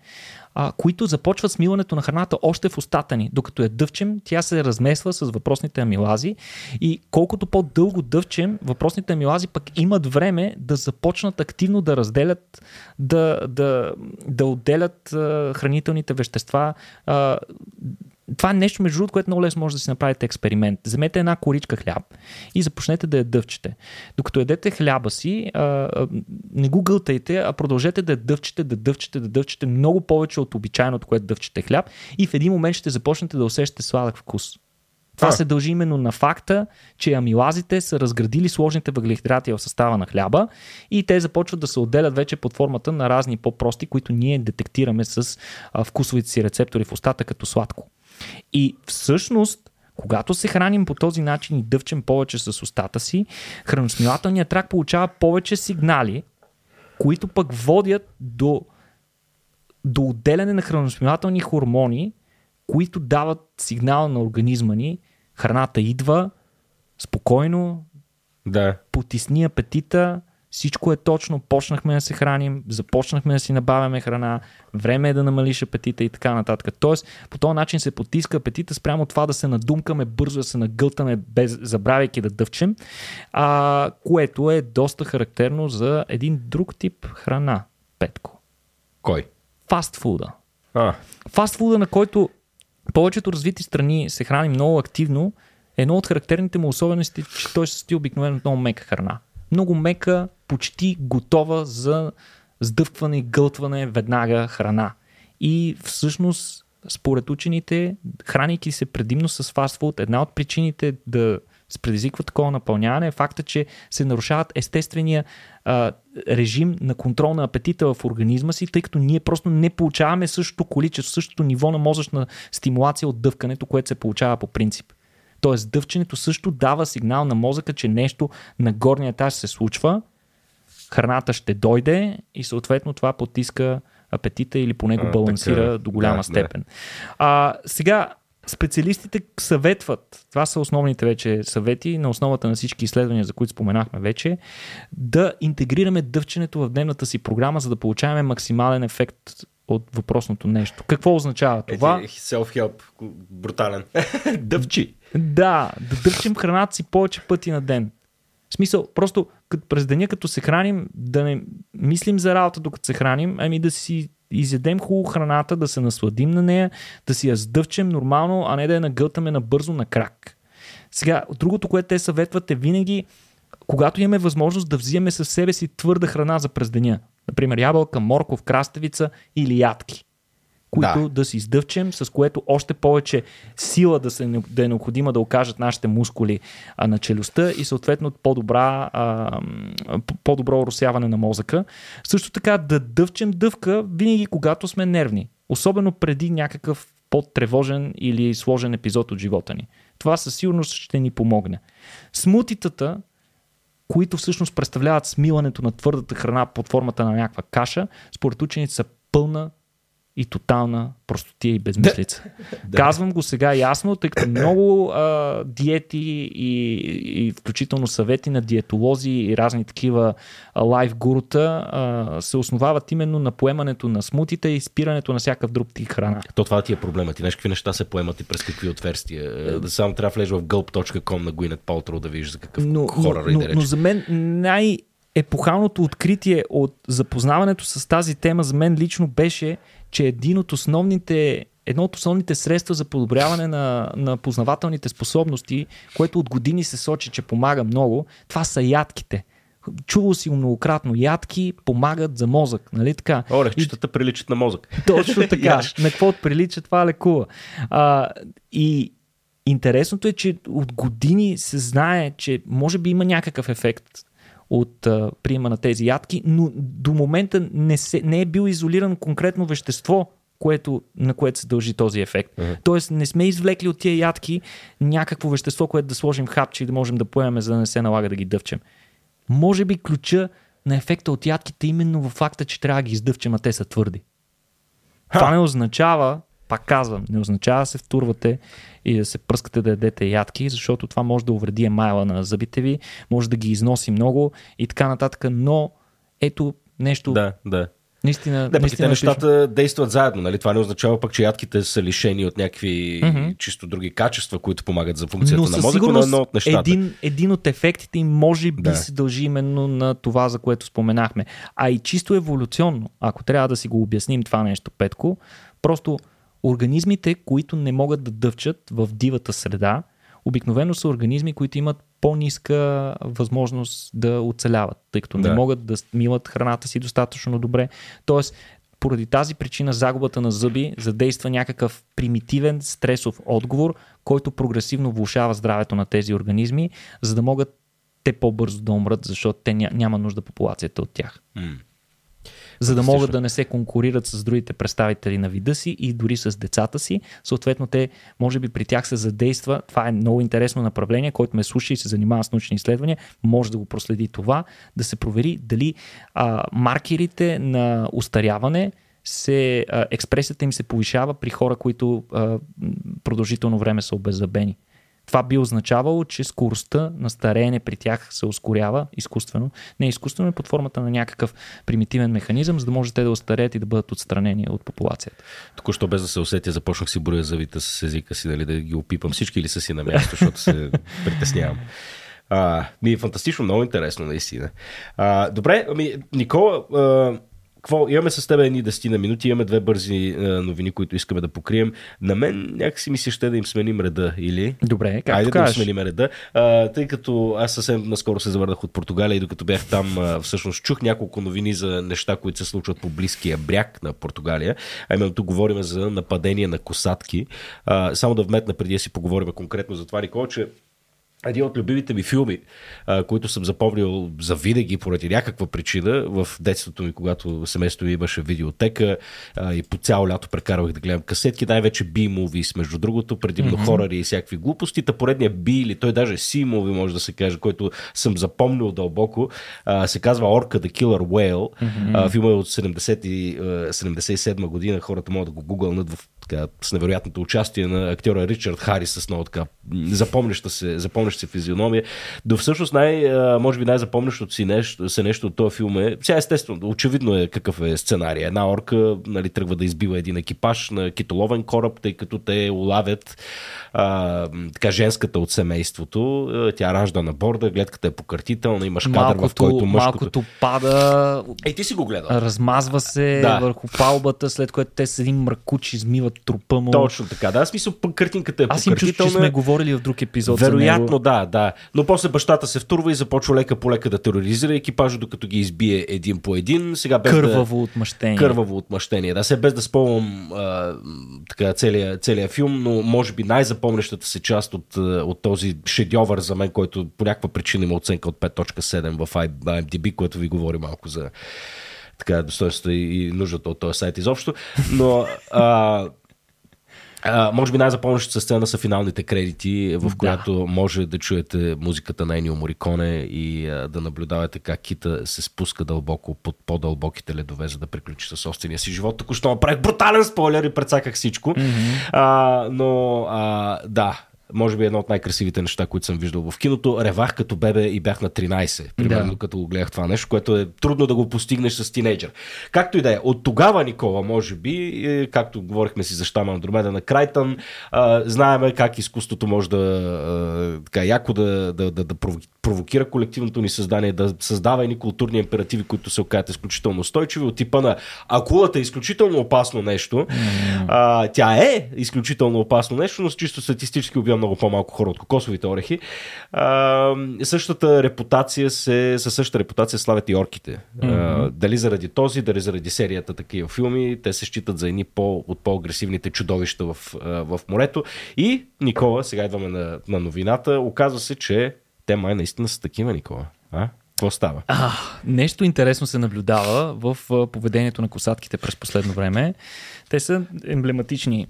а, които започват смилането на храната още в устата ни. Докато я дъвчем, тя се размесва с въпросните амилази и колкото по-дълго дъвчем, въпросните амилази пък имат време да започнат активно да разделят, да, да, да отделят а, хранителните вещества. А, това е нещо, между другото, което много лесно може да си направите експеримент. Вземете една коричка хляб и започнете да я дъвчете. Докато ядете хляба си, а, а, не го гълтайте, а продължете да я дъвчете, да дъвчете, да дъвчете много повече от обичайното, което дъвчете хляб и в един момент ще започнете да усещате сладък вкус. Това А. се дължи именно на факта, че амилазите са разградили сложните въглехидрати в състава на хляба и те започват да се отделят вече под формата на разни по-прости, които ние детектираме с вкусовите си рецептори в устата като сладко. И всъщност, когато се храним по този начин и дъвчем повече с устата си, храносмилателният тракт получава повече сигнали, които пък водят до, до отделяне на храносмилателни хормони, които дават сигнал на организма ни, храната идва, спокойно, Да. потисни апетита, всичко е точно, почнахме да се храним, започнахме да си набавяме храна, време е да намалиш апетита и така нататък. Тоест, по този начин се потиска апетита спрямо това да се надумкаме, бързо да се нагълтаме, без, забравяйки да дъвчем, а, което е доста характерно за един друг тип храна, Петко. Кой? Фастфуда. А, Фастфуда, на който повечето развити страни се храни много активно, едно от характерните му особености е, че той се състои обикновено от много мека храна. Много мека, почти готова за сдъвкване и гълтване веднага храна. И всъщност, според учените, хранейки се предимно с фастфуд, една от причините да предизвиква такова напълняване е факта, че се нарушават естествения а, режим на контрол на апетита в организма си, тъй като ние просто не получаваме същото количество, същото ниво на мозъчна стимулация от дъвкането, което се получава по принцип. Тоест, дъвченето също дава сигнал на мозъка, че нещо на горния етаж се случва, храната ще дойде и съответно това потиска апетита или поне го А, балансира така. до голяма Да, да. степен. А, сега, специалистите съветват, това са основните вече съвети на основата на всички изследвания, за които споменахме вече, да интегрираме дъвченето в дневната си програма, за да получаваме максимален ефект от въпросното нещо. Какво означава това? Self-help, брутален. *laughs* Дъвчи. Да, да дъвчем храната си повече пъти на ден. В смисъл, просто като през деня, като се храним, да не мислим за работа, докато се храним, ами да си изядем хубаво храната, да се насладим на нея, да си я сдъвчем нормално, а не да я нагълтаме набързо на крак. Сега, другото, което те съветват е винаги, когато имаме възможност да взимаме със себе си твърда храна за през деня. Например, ябълка, морков, краставица или ядки които да. да си издъвчем, с което още повече сила да, се, да е необходима да окажат нашите мускули а, на челюстта и съответно по-добра, а, по-добро оросяване на мозъка. Също така да дъвчем дъвка винаги когато сме нервни, особено преди някакъв по-тревожен или сложен епизод от живота ни. Това със сигурност ще ни помогне. Смутитата, които всъщност представляват смилането на твърдата храна под формата на някаква каша, според учените са пълна и тотална простотия и безмислица. Да. Казвам го сега ясно, тъй като много а, диети и, и включително съвети на диетолози и разни такива лайф гурута а, се основават именно на поемането на смутите и спирането на всякакъв друг тип храна. То това ти е проблема. Ти знаеш какви неща се поемат и през какви отверстия. Е, да само трябва да влезеш в gulp.com на Gwyneth Paltrow да видиш за какъв но, хорър но, да но, но за мен най- епохалното откритие от запознаването с тази тема за мен лично беше, че един от основните едно от основните средства за подобряване на, на познавателните способности, което от години се сочи, че помага много, това са ядките. Чувал си го многократно. Ядки помагат за мозък, нали така? Орехчетата и... приличат на мозък. *laughs* Точно така. на какво прилича, това лекува. А, и интересното е, че от години се знае, че може би има някакъв ефект от а, приема на тези ядки, но до момента не, се, не е бил изолиран конкретно вещество, което, на което се дължи този ефект. Uh-huh. Тоест не сме извлекли от тия ядки някакво вещество, което да сложим хапче и да можем да поемем, за да не се налага да ги дъвчем. Може би ключа на ефекта от ядките е именно в факта, че трябва да ги издъвчем, а те са твърди. Ха. Това не означава, пак казвам, не означава да се втурвате и да се пръскате да ядете ядки, защото това може да увреди емайла на зъбите ви, може да ги износи много и така нататък, но ето нещо. Да, да. Наистина. Да, наистина те нещата действат заедно. Нали? Това не означава пък, че ядките са лишени от някакви mm-hmm. чисто други качества, които помагат за функцията но на мозъка, но едно от нещата. Един, един от ефектите им може би да. се дължи именно на това, за което споменахме. А и чисто еволюционно, ако трябва да си го обясним това нещо, Петко, просто Организмите, които не могат да дъвчат в дивата среда, обикновено са организми, които имат по-ниска възможност да оцеляват, тъй като да. не могат да милат храната си достатъчно добре. Тоест, поради тази причина загубата на зъби задейства някакъв примитивен стресов отговор, който прогресивно влушава здравето на тези организми, за да могат те по-бързо да умрат, защото те няма нужда популацията от тях. Mm за да могат да не се конкурират с другите представители на вида си и дори с децата си. Съответно, те, може би при тях се задейства. Това е много интересно направление, който ме слуша и се занимава с научни изследвания. Може да го проследи това, да се провери дали а, маркерите на устаряване се, а, експресията им се повишава при хора, които а, продължително време са обеззъбени. Това би означавало, че скоростта на стареене при тях се ускорява изкуствено. Не изкуствено, е под формата на някакъв примитивен механизъм, за да може те да остареят и да бъдат отстранени от популацията. Току-що без да се усетя, започнах си броя завита с езика си, дали да ги опипам всички или са си на място, защото се *laughs* притеснявам. А, ми е фантастично, много интересно, наистина. А, добре, ами, Никола, а, какво, имаме с теб едни 10 на минути, имаме две бързи а, новини, които искаме да покрием. На мен някакси ми се ще да им сменим реда, или? Добре, как Айде да им сменим реда. А, тъй като аз съвсем наскоро се завърнах от Португалия и докато бях там, а, всъщност чух няколко новини за неща, които се случват по близкия бряг на Португалия. А именно тук говорим за нападение на косатки. А, само да вметна преди да си поговорим конкретно за това, Никола, че един от любимите ми филми, а, които съм запомнил за винаги поради някаква причина в детството ми, когато семейството ми имаше видеотека а, и по цяло лято прекарвах да гледам касетки, най-вече B-movies, между другото, предимно mm-hmm. хорари и всякакви глупости. Та поредния B или той даже C-movie може да се каже, който съм запомнил дълбоко, а, се казва Орка the Killer Whale. Mm-hmm. А, филма е от 70, 77 година, хората могат да го гугълнат в така, с невероятното участие на актьора Ричард Харис с много така запомняща се, запомняща се физиономия. До всъщност най, може би най-запомнящото си нещо, се нещо от този филм е, сега естествено, очевидно е какъв е сценария. Една орка нали, тръгва да избива един екипаж на китоловен кораб, тъй като те улавят а, така женската от семейството. Тя ражда на борда, гледката е пократителна, имаш кадър, малкото, в който мъжкото... Малкото пада... Ей, ти си го гледал. Размазва се да. върху палбата, след което те с един мракуч измиват трупа му. Точно така, да. Смисъл, картинката е Аз им чувствам, че сме говорили в друг епизод. Вероятно, да, да. Но после бащата се втурва и започва лека по лека да тероризира екипажа, докато ги избие един по един. Сега без Кърваво да... отмъщение. Кърваво отмъщение. Да, се без да спомням така, целият, целият филм, но може би най-запомнящата се част от, от този шедьовър за мен, който по някаква причина има оценка от 5.7 в IMDb, което ви говори малко за така достоинството и нуждата от този сайт изобщо. Но а, А, може би най-запомнящата сцена са финалните кредити, в която да. може да чуете музиката на Енио Мориконе и а, да наблюдавате как Кита се спуска дълбоко под по-дълбоките ледове, за да приключи със собствения си живот. Току-що направих брутален спойлер и прецаках всичко. Mm-hmm. А, но а, да, може би едно от най-красивите неща, които съм виждал в киното. Ревах като бебе и бях на 13, примерно, да. като го гледах това нещо, което е трудно да го постигнеш с тинейджър. Както и да е. От тогава, Никола, може би, е, както говорихме си за щама Андромеда на Крайтън, знаеме как изкуството може да така яко да, да, да, да провокира колективното ни създание, да създава едни културни императиви, които се окажат изключително устойчиви, от типа на акулата е изключително опасно нещо. А, тя е изключително опасно нещо, но с чисто статистически убива много по-малко хора от кокосовите орехи. А, същата репутация се, със същата репутация славят и орките. Mm-hmm. А, дали заради този, дали заради серията такива филми, те се считат за едни по, от по-агресивните чудовища в, в морето. И, Никола, сега идваме на, на новината, оказва се, че те май наистина са такива, Никола. А? Какво става? А, нещо интересно се наблюдава в поведението на косатките през последно време. Те са емблематични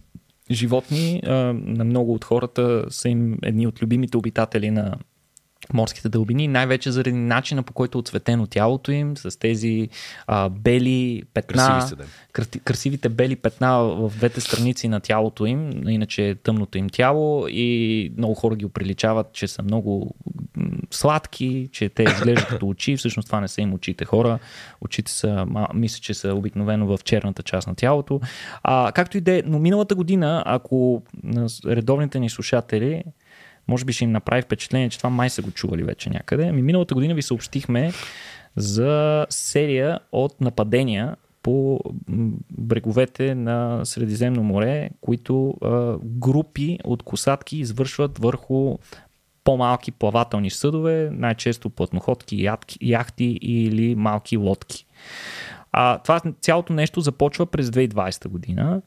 животни. А, на много от хората са им едни от любимите обитатели на морските дълбини, най-вече заради начина по който е отцветено тялото им, с тези а, бели петна, Красиви да. красивите бели петна в двете страници на тялото им, иначе е тъмното им тяло и много хора ги оприличават, че са много сладки, че те изглеждат като очи, всъщност това не са им очите хора, очите са, мисля, че са обикновено в черната част на тялото. А, както и да е, но миналата година, ако редовните ни слушатели може би ще им направи впечатление, че това май са го чували вече някъде. Ами миналата година ви съобщихме за серия от нападения по бреговете на Средиземно море, които а, групи от косатки извършват върху по-малки плавателни съдове, най-често платноходки, яхти или малки лодки. А, това цялото нещо започва през 2020 година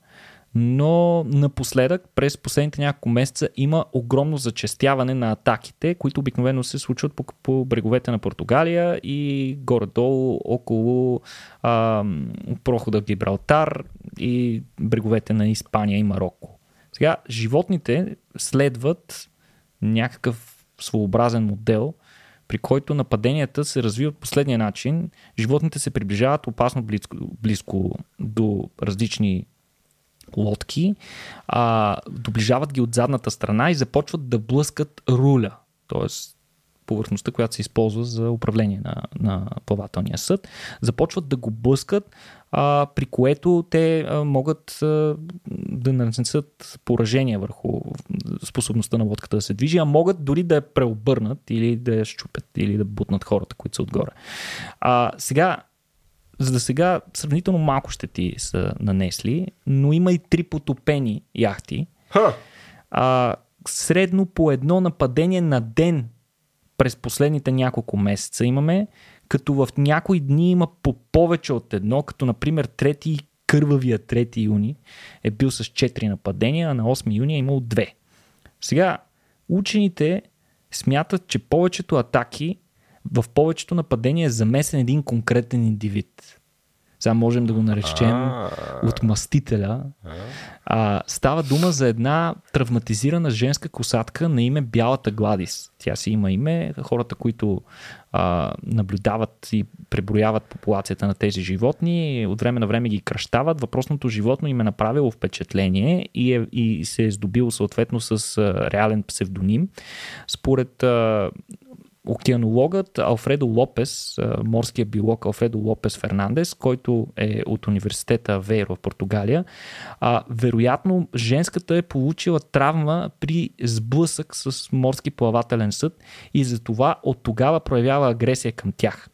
но напоследък през последните няколко месеца има огромно зачестяване на атаките, които обикновено се случват по, по бреговете на Португалия и горе-долу около а, прохода Гибралтар и бреговете на Испания и Марокко. Сега, животните следват някакъв своеобразен модел, при който нападенията се развиват последния начин. Животните се приближават опасно близко, близко до различни лодки, а, доближават ги от задната страна и започват да блъскат руля, т.е. повърхността, която се използва за управление на, на плавателния съд, започват да го блъскат, а, при което те а, могат а, да нанесат поражения върху способността на лодката да се движи, а могат дори да я преобърнат или да я щупят или да бутнат хората, които са отгоре. А, сега за да сега сравнително малко щети са нанесли, но има и три потопени яхти. Ха. А, средно по едно нападение на ден през последните няколко месеца имаме, като в някои дни има по повече от едно, като например трети кървавия 3 юни е бил с 4 нападения, а на 8 юни е имал 2. Сега, учените смятат, че повечето атаки в повечето нападения е замесен един конкретен индивид. Сега можем да го наречем отмъстителя. А, става дума за една травматизирана женска косатка на име Бялата Гладис. Тя си има име. Хората, които а, наблюдават и преброяват популацията на тези животни, от време на време ги кръщават. Въпросното животно им е направило впечатление и, е, и се е здобило съответно с а, реален псевдоним. Според а, океанологът Алфредо Лопес, морския биолог Алфредо Лопес Фернандес, който е от университета Вейро в Португалия, а, вероятно женската е получила травма при сблъсък с морски плавателен съд и затова от тогава проявява агресия към тях.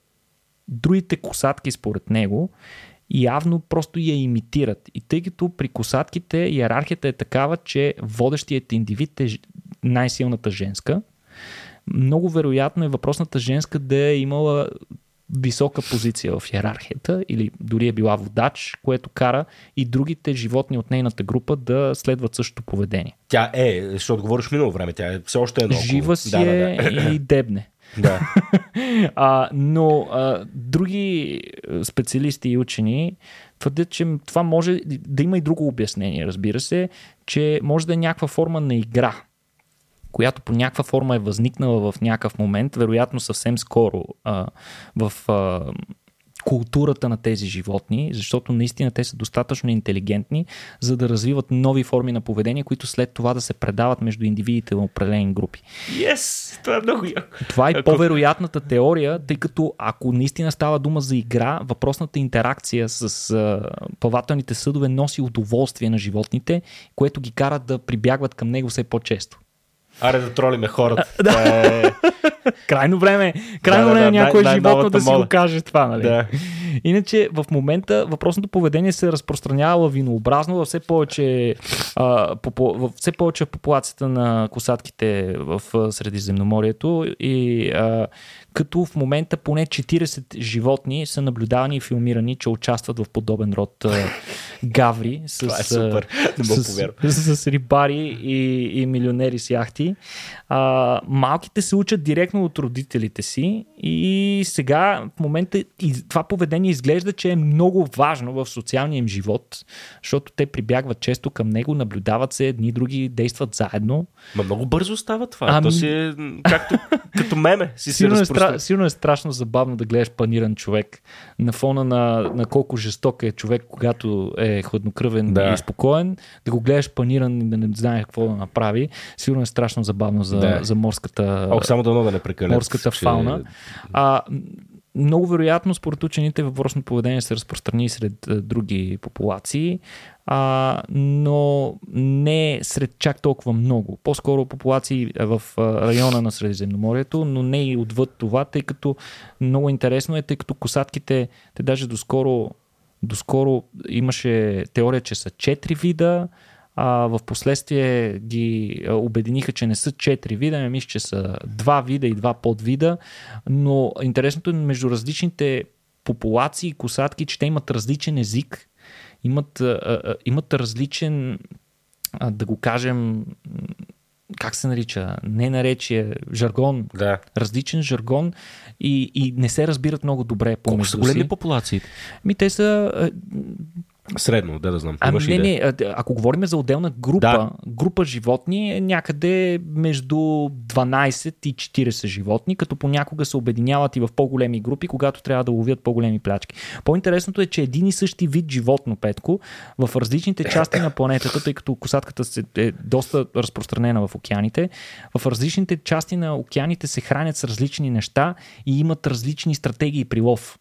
Другите косатки според него явно просто я имитират. И тъй като при косатките иерархията е такава, че водещият индивид е най-силната женска, много вероятно е въпросната женска да е имала висока позиция в иерархията или дори е била водач, което кара и другите животни от нейната група да следват същото поведение. Тя е, защото говориш минало време, тя е все още е много. Жива си да, е да, да. и *clears throat* дебне. Да. *laughs* а, но а, други специалисти и учени твърдят, че това може да има и друго обяснение, разбира се, че може да е някаква форма на игра, която по някаква форма е възникнала в някакъв момент, вероятно съвсем скоро а, в а, културата на тези животни, защото наистина те са достатъчно интелигентни, за да развиват нови форми на поведение, които след това да се предават между индивидите в определени групи. Yes! Това е много яко. Това е по-вероятната теория, тъй като ако наистина става дума за игра, въпросната интеракция с а, плавателните съдове носи удоволствие на животните, което ги кара да прибягват към него все по-често. Аре да тролиме хората. Да. Е, *laughs* Крайно време, крайно Да, време да, някой най- животно да си мода. го каже това, нали? да. Иначе в момента въпросното поведение се разпространява лавинообразно във все повече, а, попу, във все повече популацията на косатките в Средиземноморието и а, като в момента поне 40 животни са наблюдавани и филмирани, че участват в подобен род а, гаври с, Това е супер. Не с, с, с рибари и, и милионери с яхти. А, малките се учат директно от родителите си и сега в момента и това поведение изглежда, че е много важно в социалния им живот, защото те прибягват често към него, наблюдават се, едни други действат заедно. Ма много бързо става това. Ами- То си е както като меме. Си се Силно е, силно е страшно забавно да гледаш паниран човек на фона на, на колко жесток е човек, когато е хладнокръвен Да. и спокоен, да го гледаш паниран и да не знае какво да направи. Сигурно е страшно забавно за, Да. за морската, Ох, само дано да не прекалят. морската че- фауна. А, много вероятно, според учените, въпросното поведение се разпространи сред а, други популации, а, но не сред чак толкова много. По-скоро популации а, в а, района на Средиземноморието, но не и отвъд това, тъй като много интересно е, тъй като косатките, те даже доскоро, доскоро имаше теория, че са четири вида, а, в последствие ги обединиха, че не са четири вида, ами мисля, че са два вида и два подвида, но интересното е между различните популации косатки, че те имат различен език, имат, а, а, имат различен, а, да го кажем, как се нарича, не наречие, жаргон, Да. различен жаргон и, и не се разбират много добре Колко помежду са големи популациите? Ми те са Средно, да да знам. Ами ли не, не, а, ако говорим за отделна група, Да. група животни е някъде между 12 и 40 животни, като понякога се обединяват и в по-големи групи, когато трябва да ловят по-големи плячки. По-интересното е, че един и същи вид животно, Петко, в различните части на планетата, тъй като косатката се- е доста разпространена в океаните, в различните части на океаните се хранят с различни неща и имат различни стратегии при лов.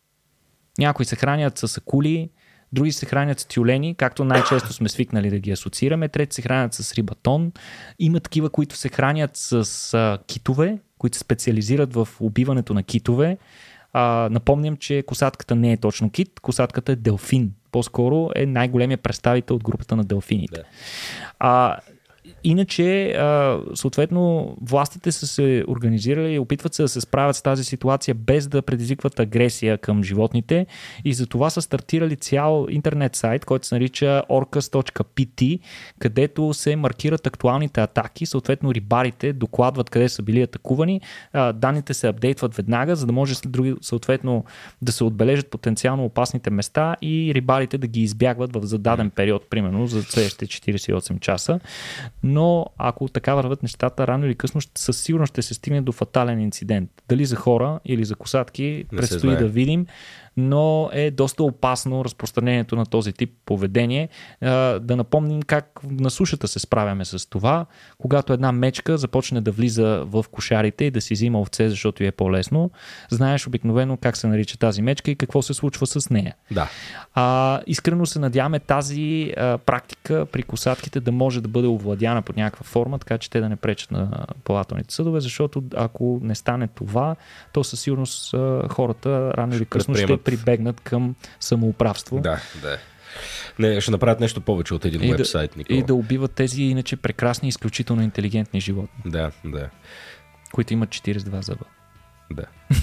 Някои се хранят с акули, други се хранят с тюлени, както най-често сме свикнали да ги асоциираме, трети се хранят с рибатон. Има такива, които се хранят с а, китове, които се специализират в убиването на китове. А, напомням, че косатката не е точно кит, косатката е делфин. По-скоро е най-големия представител от групата на делфините. Да. А, иначе, съответно, властите са се организирали и опитват се да се справят с тази ситуация без да предизвикват агресия към животните. И за това са стартирали цял интернет сайт, който се нарича orcas.pt, където се маркират актуалните атаки, съответно рибарите докладват къде са били атакувани, данните се апдейтват веднага, за да може други, съответно да се отбележат потенциално опасните места и рибарите да ги избягват в зададен период, примерно за следващите 48 часа. Но ако така върват нещата, рано или късно със сигурност ще се стигне до фатален инцидент. Дали за хора или за косатки, предстои да видим, но е доста опасно разпространението на този тип поведение. Да напомним как на сушата се справяме с това, когато една мечка започне да влиза в кошарите и да си взима овце, защото е по-лесно. Знаеш обикновено как се нарича тази мечка и какво се случва с нея. Да. А, искрено се надяваме тази а, практика при косатките да може да бъде овладяна под някаква форма, така че те да не пречат на плавателните съдове, защото ако не стане това, то със сигурност а, хората рано или късно ще. Прибегнат към самоуправство. Да, да. Не, ще направят нещо повече от един И да, Никола. и да убиват тези иначе прекрасни, изключително интелигентни животни, Да, да, които имат 42 зъба. да. *laughs*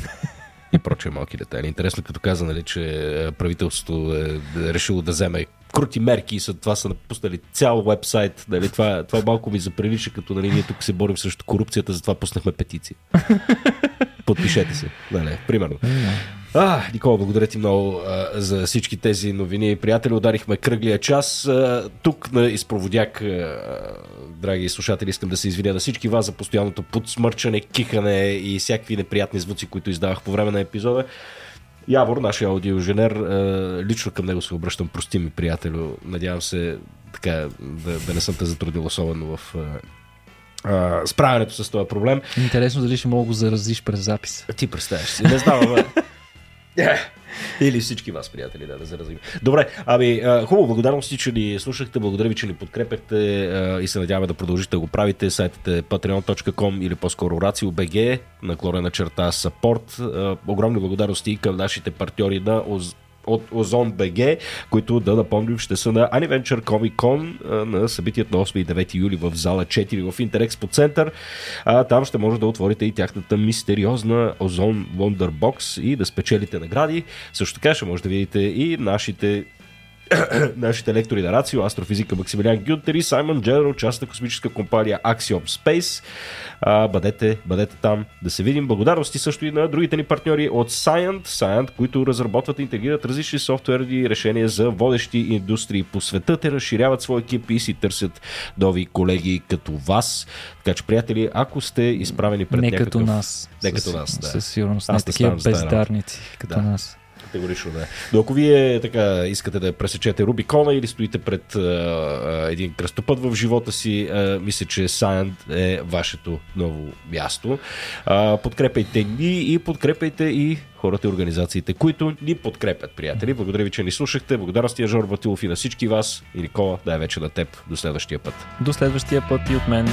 И прочие малки детайли. Интересно, като каза, нали, че е, правителството е решило да вземе крути мерки и са, това са напуснали цял вебсайт. Нали, това, това малко ми заприлича, като нали, ние тук се борим срещу корупцията, затова пуснахме петиция. *laughs* Подпишете се. Нали, примерно. А, Никола, благодаря ти много а, за всички тези новини. Приятели, ударихме кръглия час. А, тук на изпроводяк, а, драги слушатели, искам да се извиня на всички вас за постоянното подсмърчане, кихане и всякакви неприятни звуци, които издавах по време на епизода. Явор, нашия аудиоинженер, лично към него се обръщам, прости ми, приятелю. Надявам се така да, да не съм те затрудил особено в справянето с този проблем. Интересно дали ще мога да го заразиш през запис. Ти представяш си. Не знам, бе. *laughs* Или всички вас, приятели, да, да заразим. Добре, ами, хубаво, благодарности, че ни слушахте, благодаря ви, че ни подкрепяхте и се надяваме да продължите да го правите. Сайтът е patreon.com или по-скоро RACIO.BG, наклонена черта support. Огромни благодарности и към нашите партньори на от Озон БГ, които да напомним ще са на Aniventure Comic Con на събитието на 8 и 9 юли в зала 4 в Интерекспо център. А, там ще може да отворите и тяхната мистериозна Озон Wonder Box и да спечелите награди. Също така ще може да видите и нашите *coughs* нашите лектори на Рацио, астрофизика Максимилиан Гюнтер и Саймон Дженерал, частната космическа компания Axiom Space. А, бъдете, бъдете там да се видим. Благодарности също и на другите ни партньори от Scient, Scient, които разработват и интегрират различни софтуерни решения за водещи индустрии по света. Те разширяват своя екип и си търсят нови колеги като вас. Така че, приятели, ако сте изправени пред не някакъв... като нас. Не като нас, да. Със сигурност. Не такива бездарници като да. нас. Категорично да. Но ако вие така искате да пресечете Рубикона или стоите пред а, един кръстопът в живота си, а, мисля, че Science е вашето ново място. А, подкрепайте ни и подкрепайте и хората и организациите, които ни подкрепят, приятели. Благодаря ви, че ни слушахте. Благодарности на Жор Батилов и на всички вас. И Никола, дай вече на теб. До следващия път. До следващия път и от мен.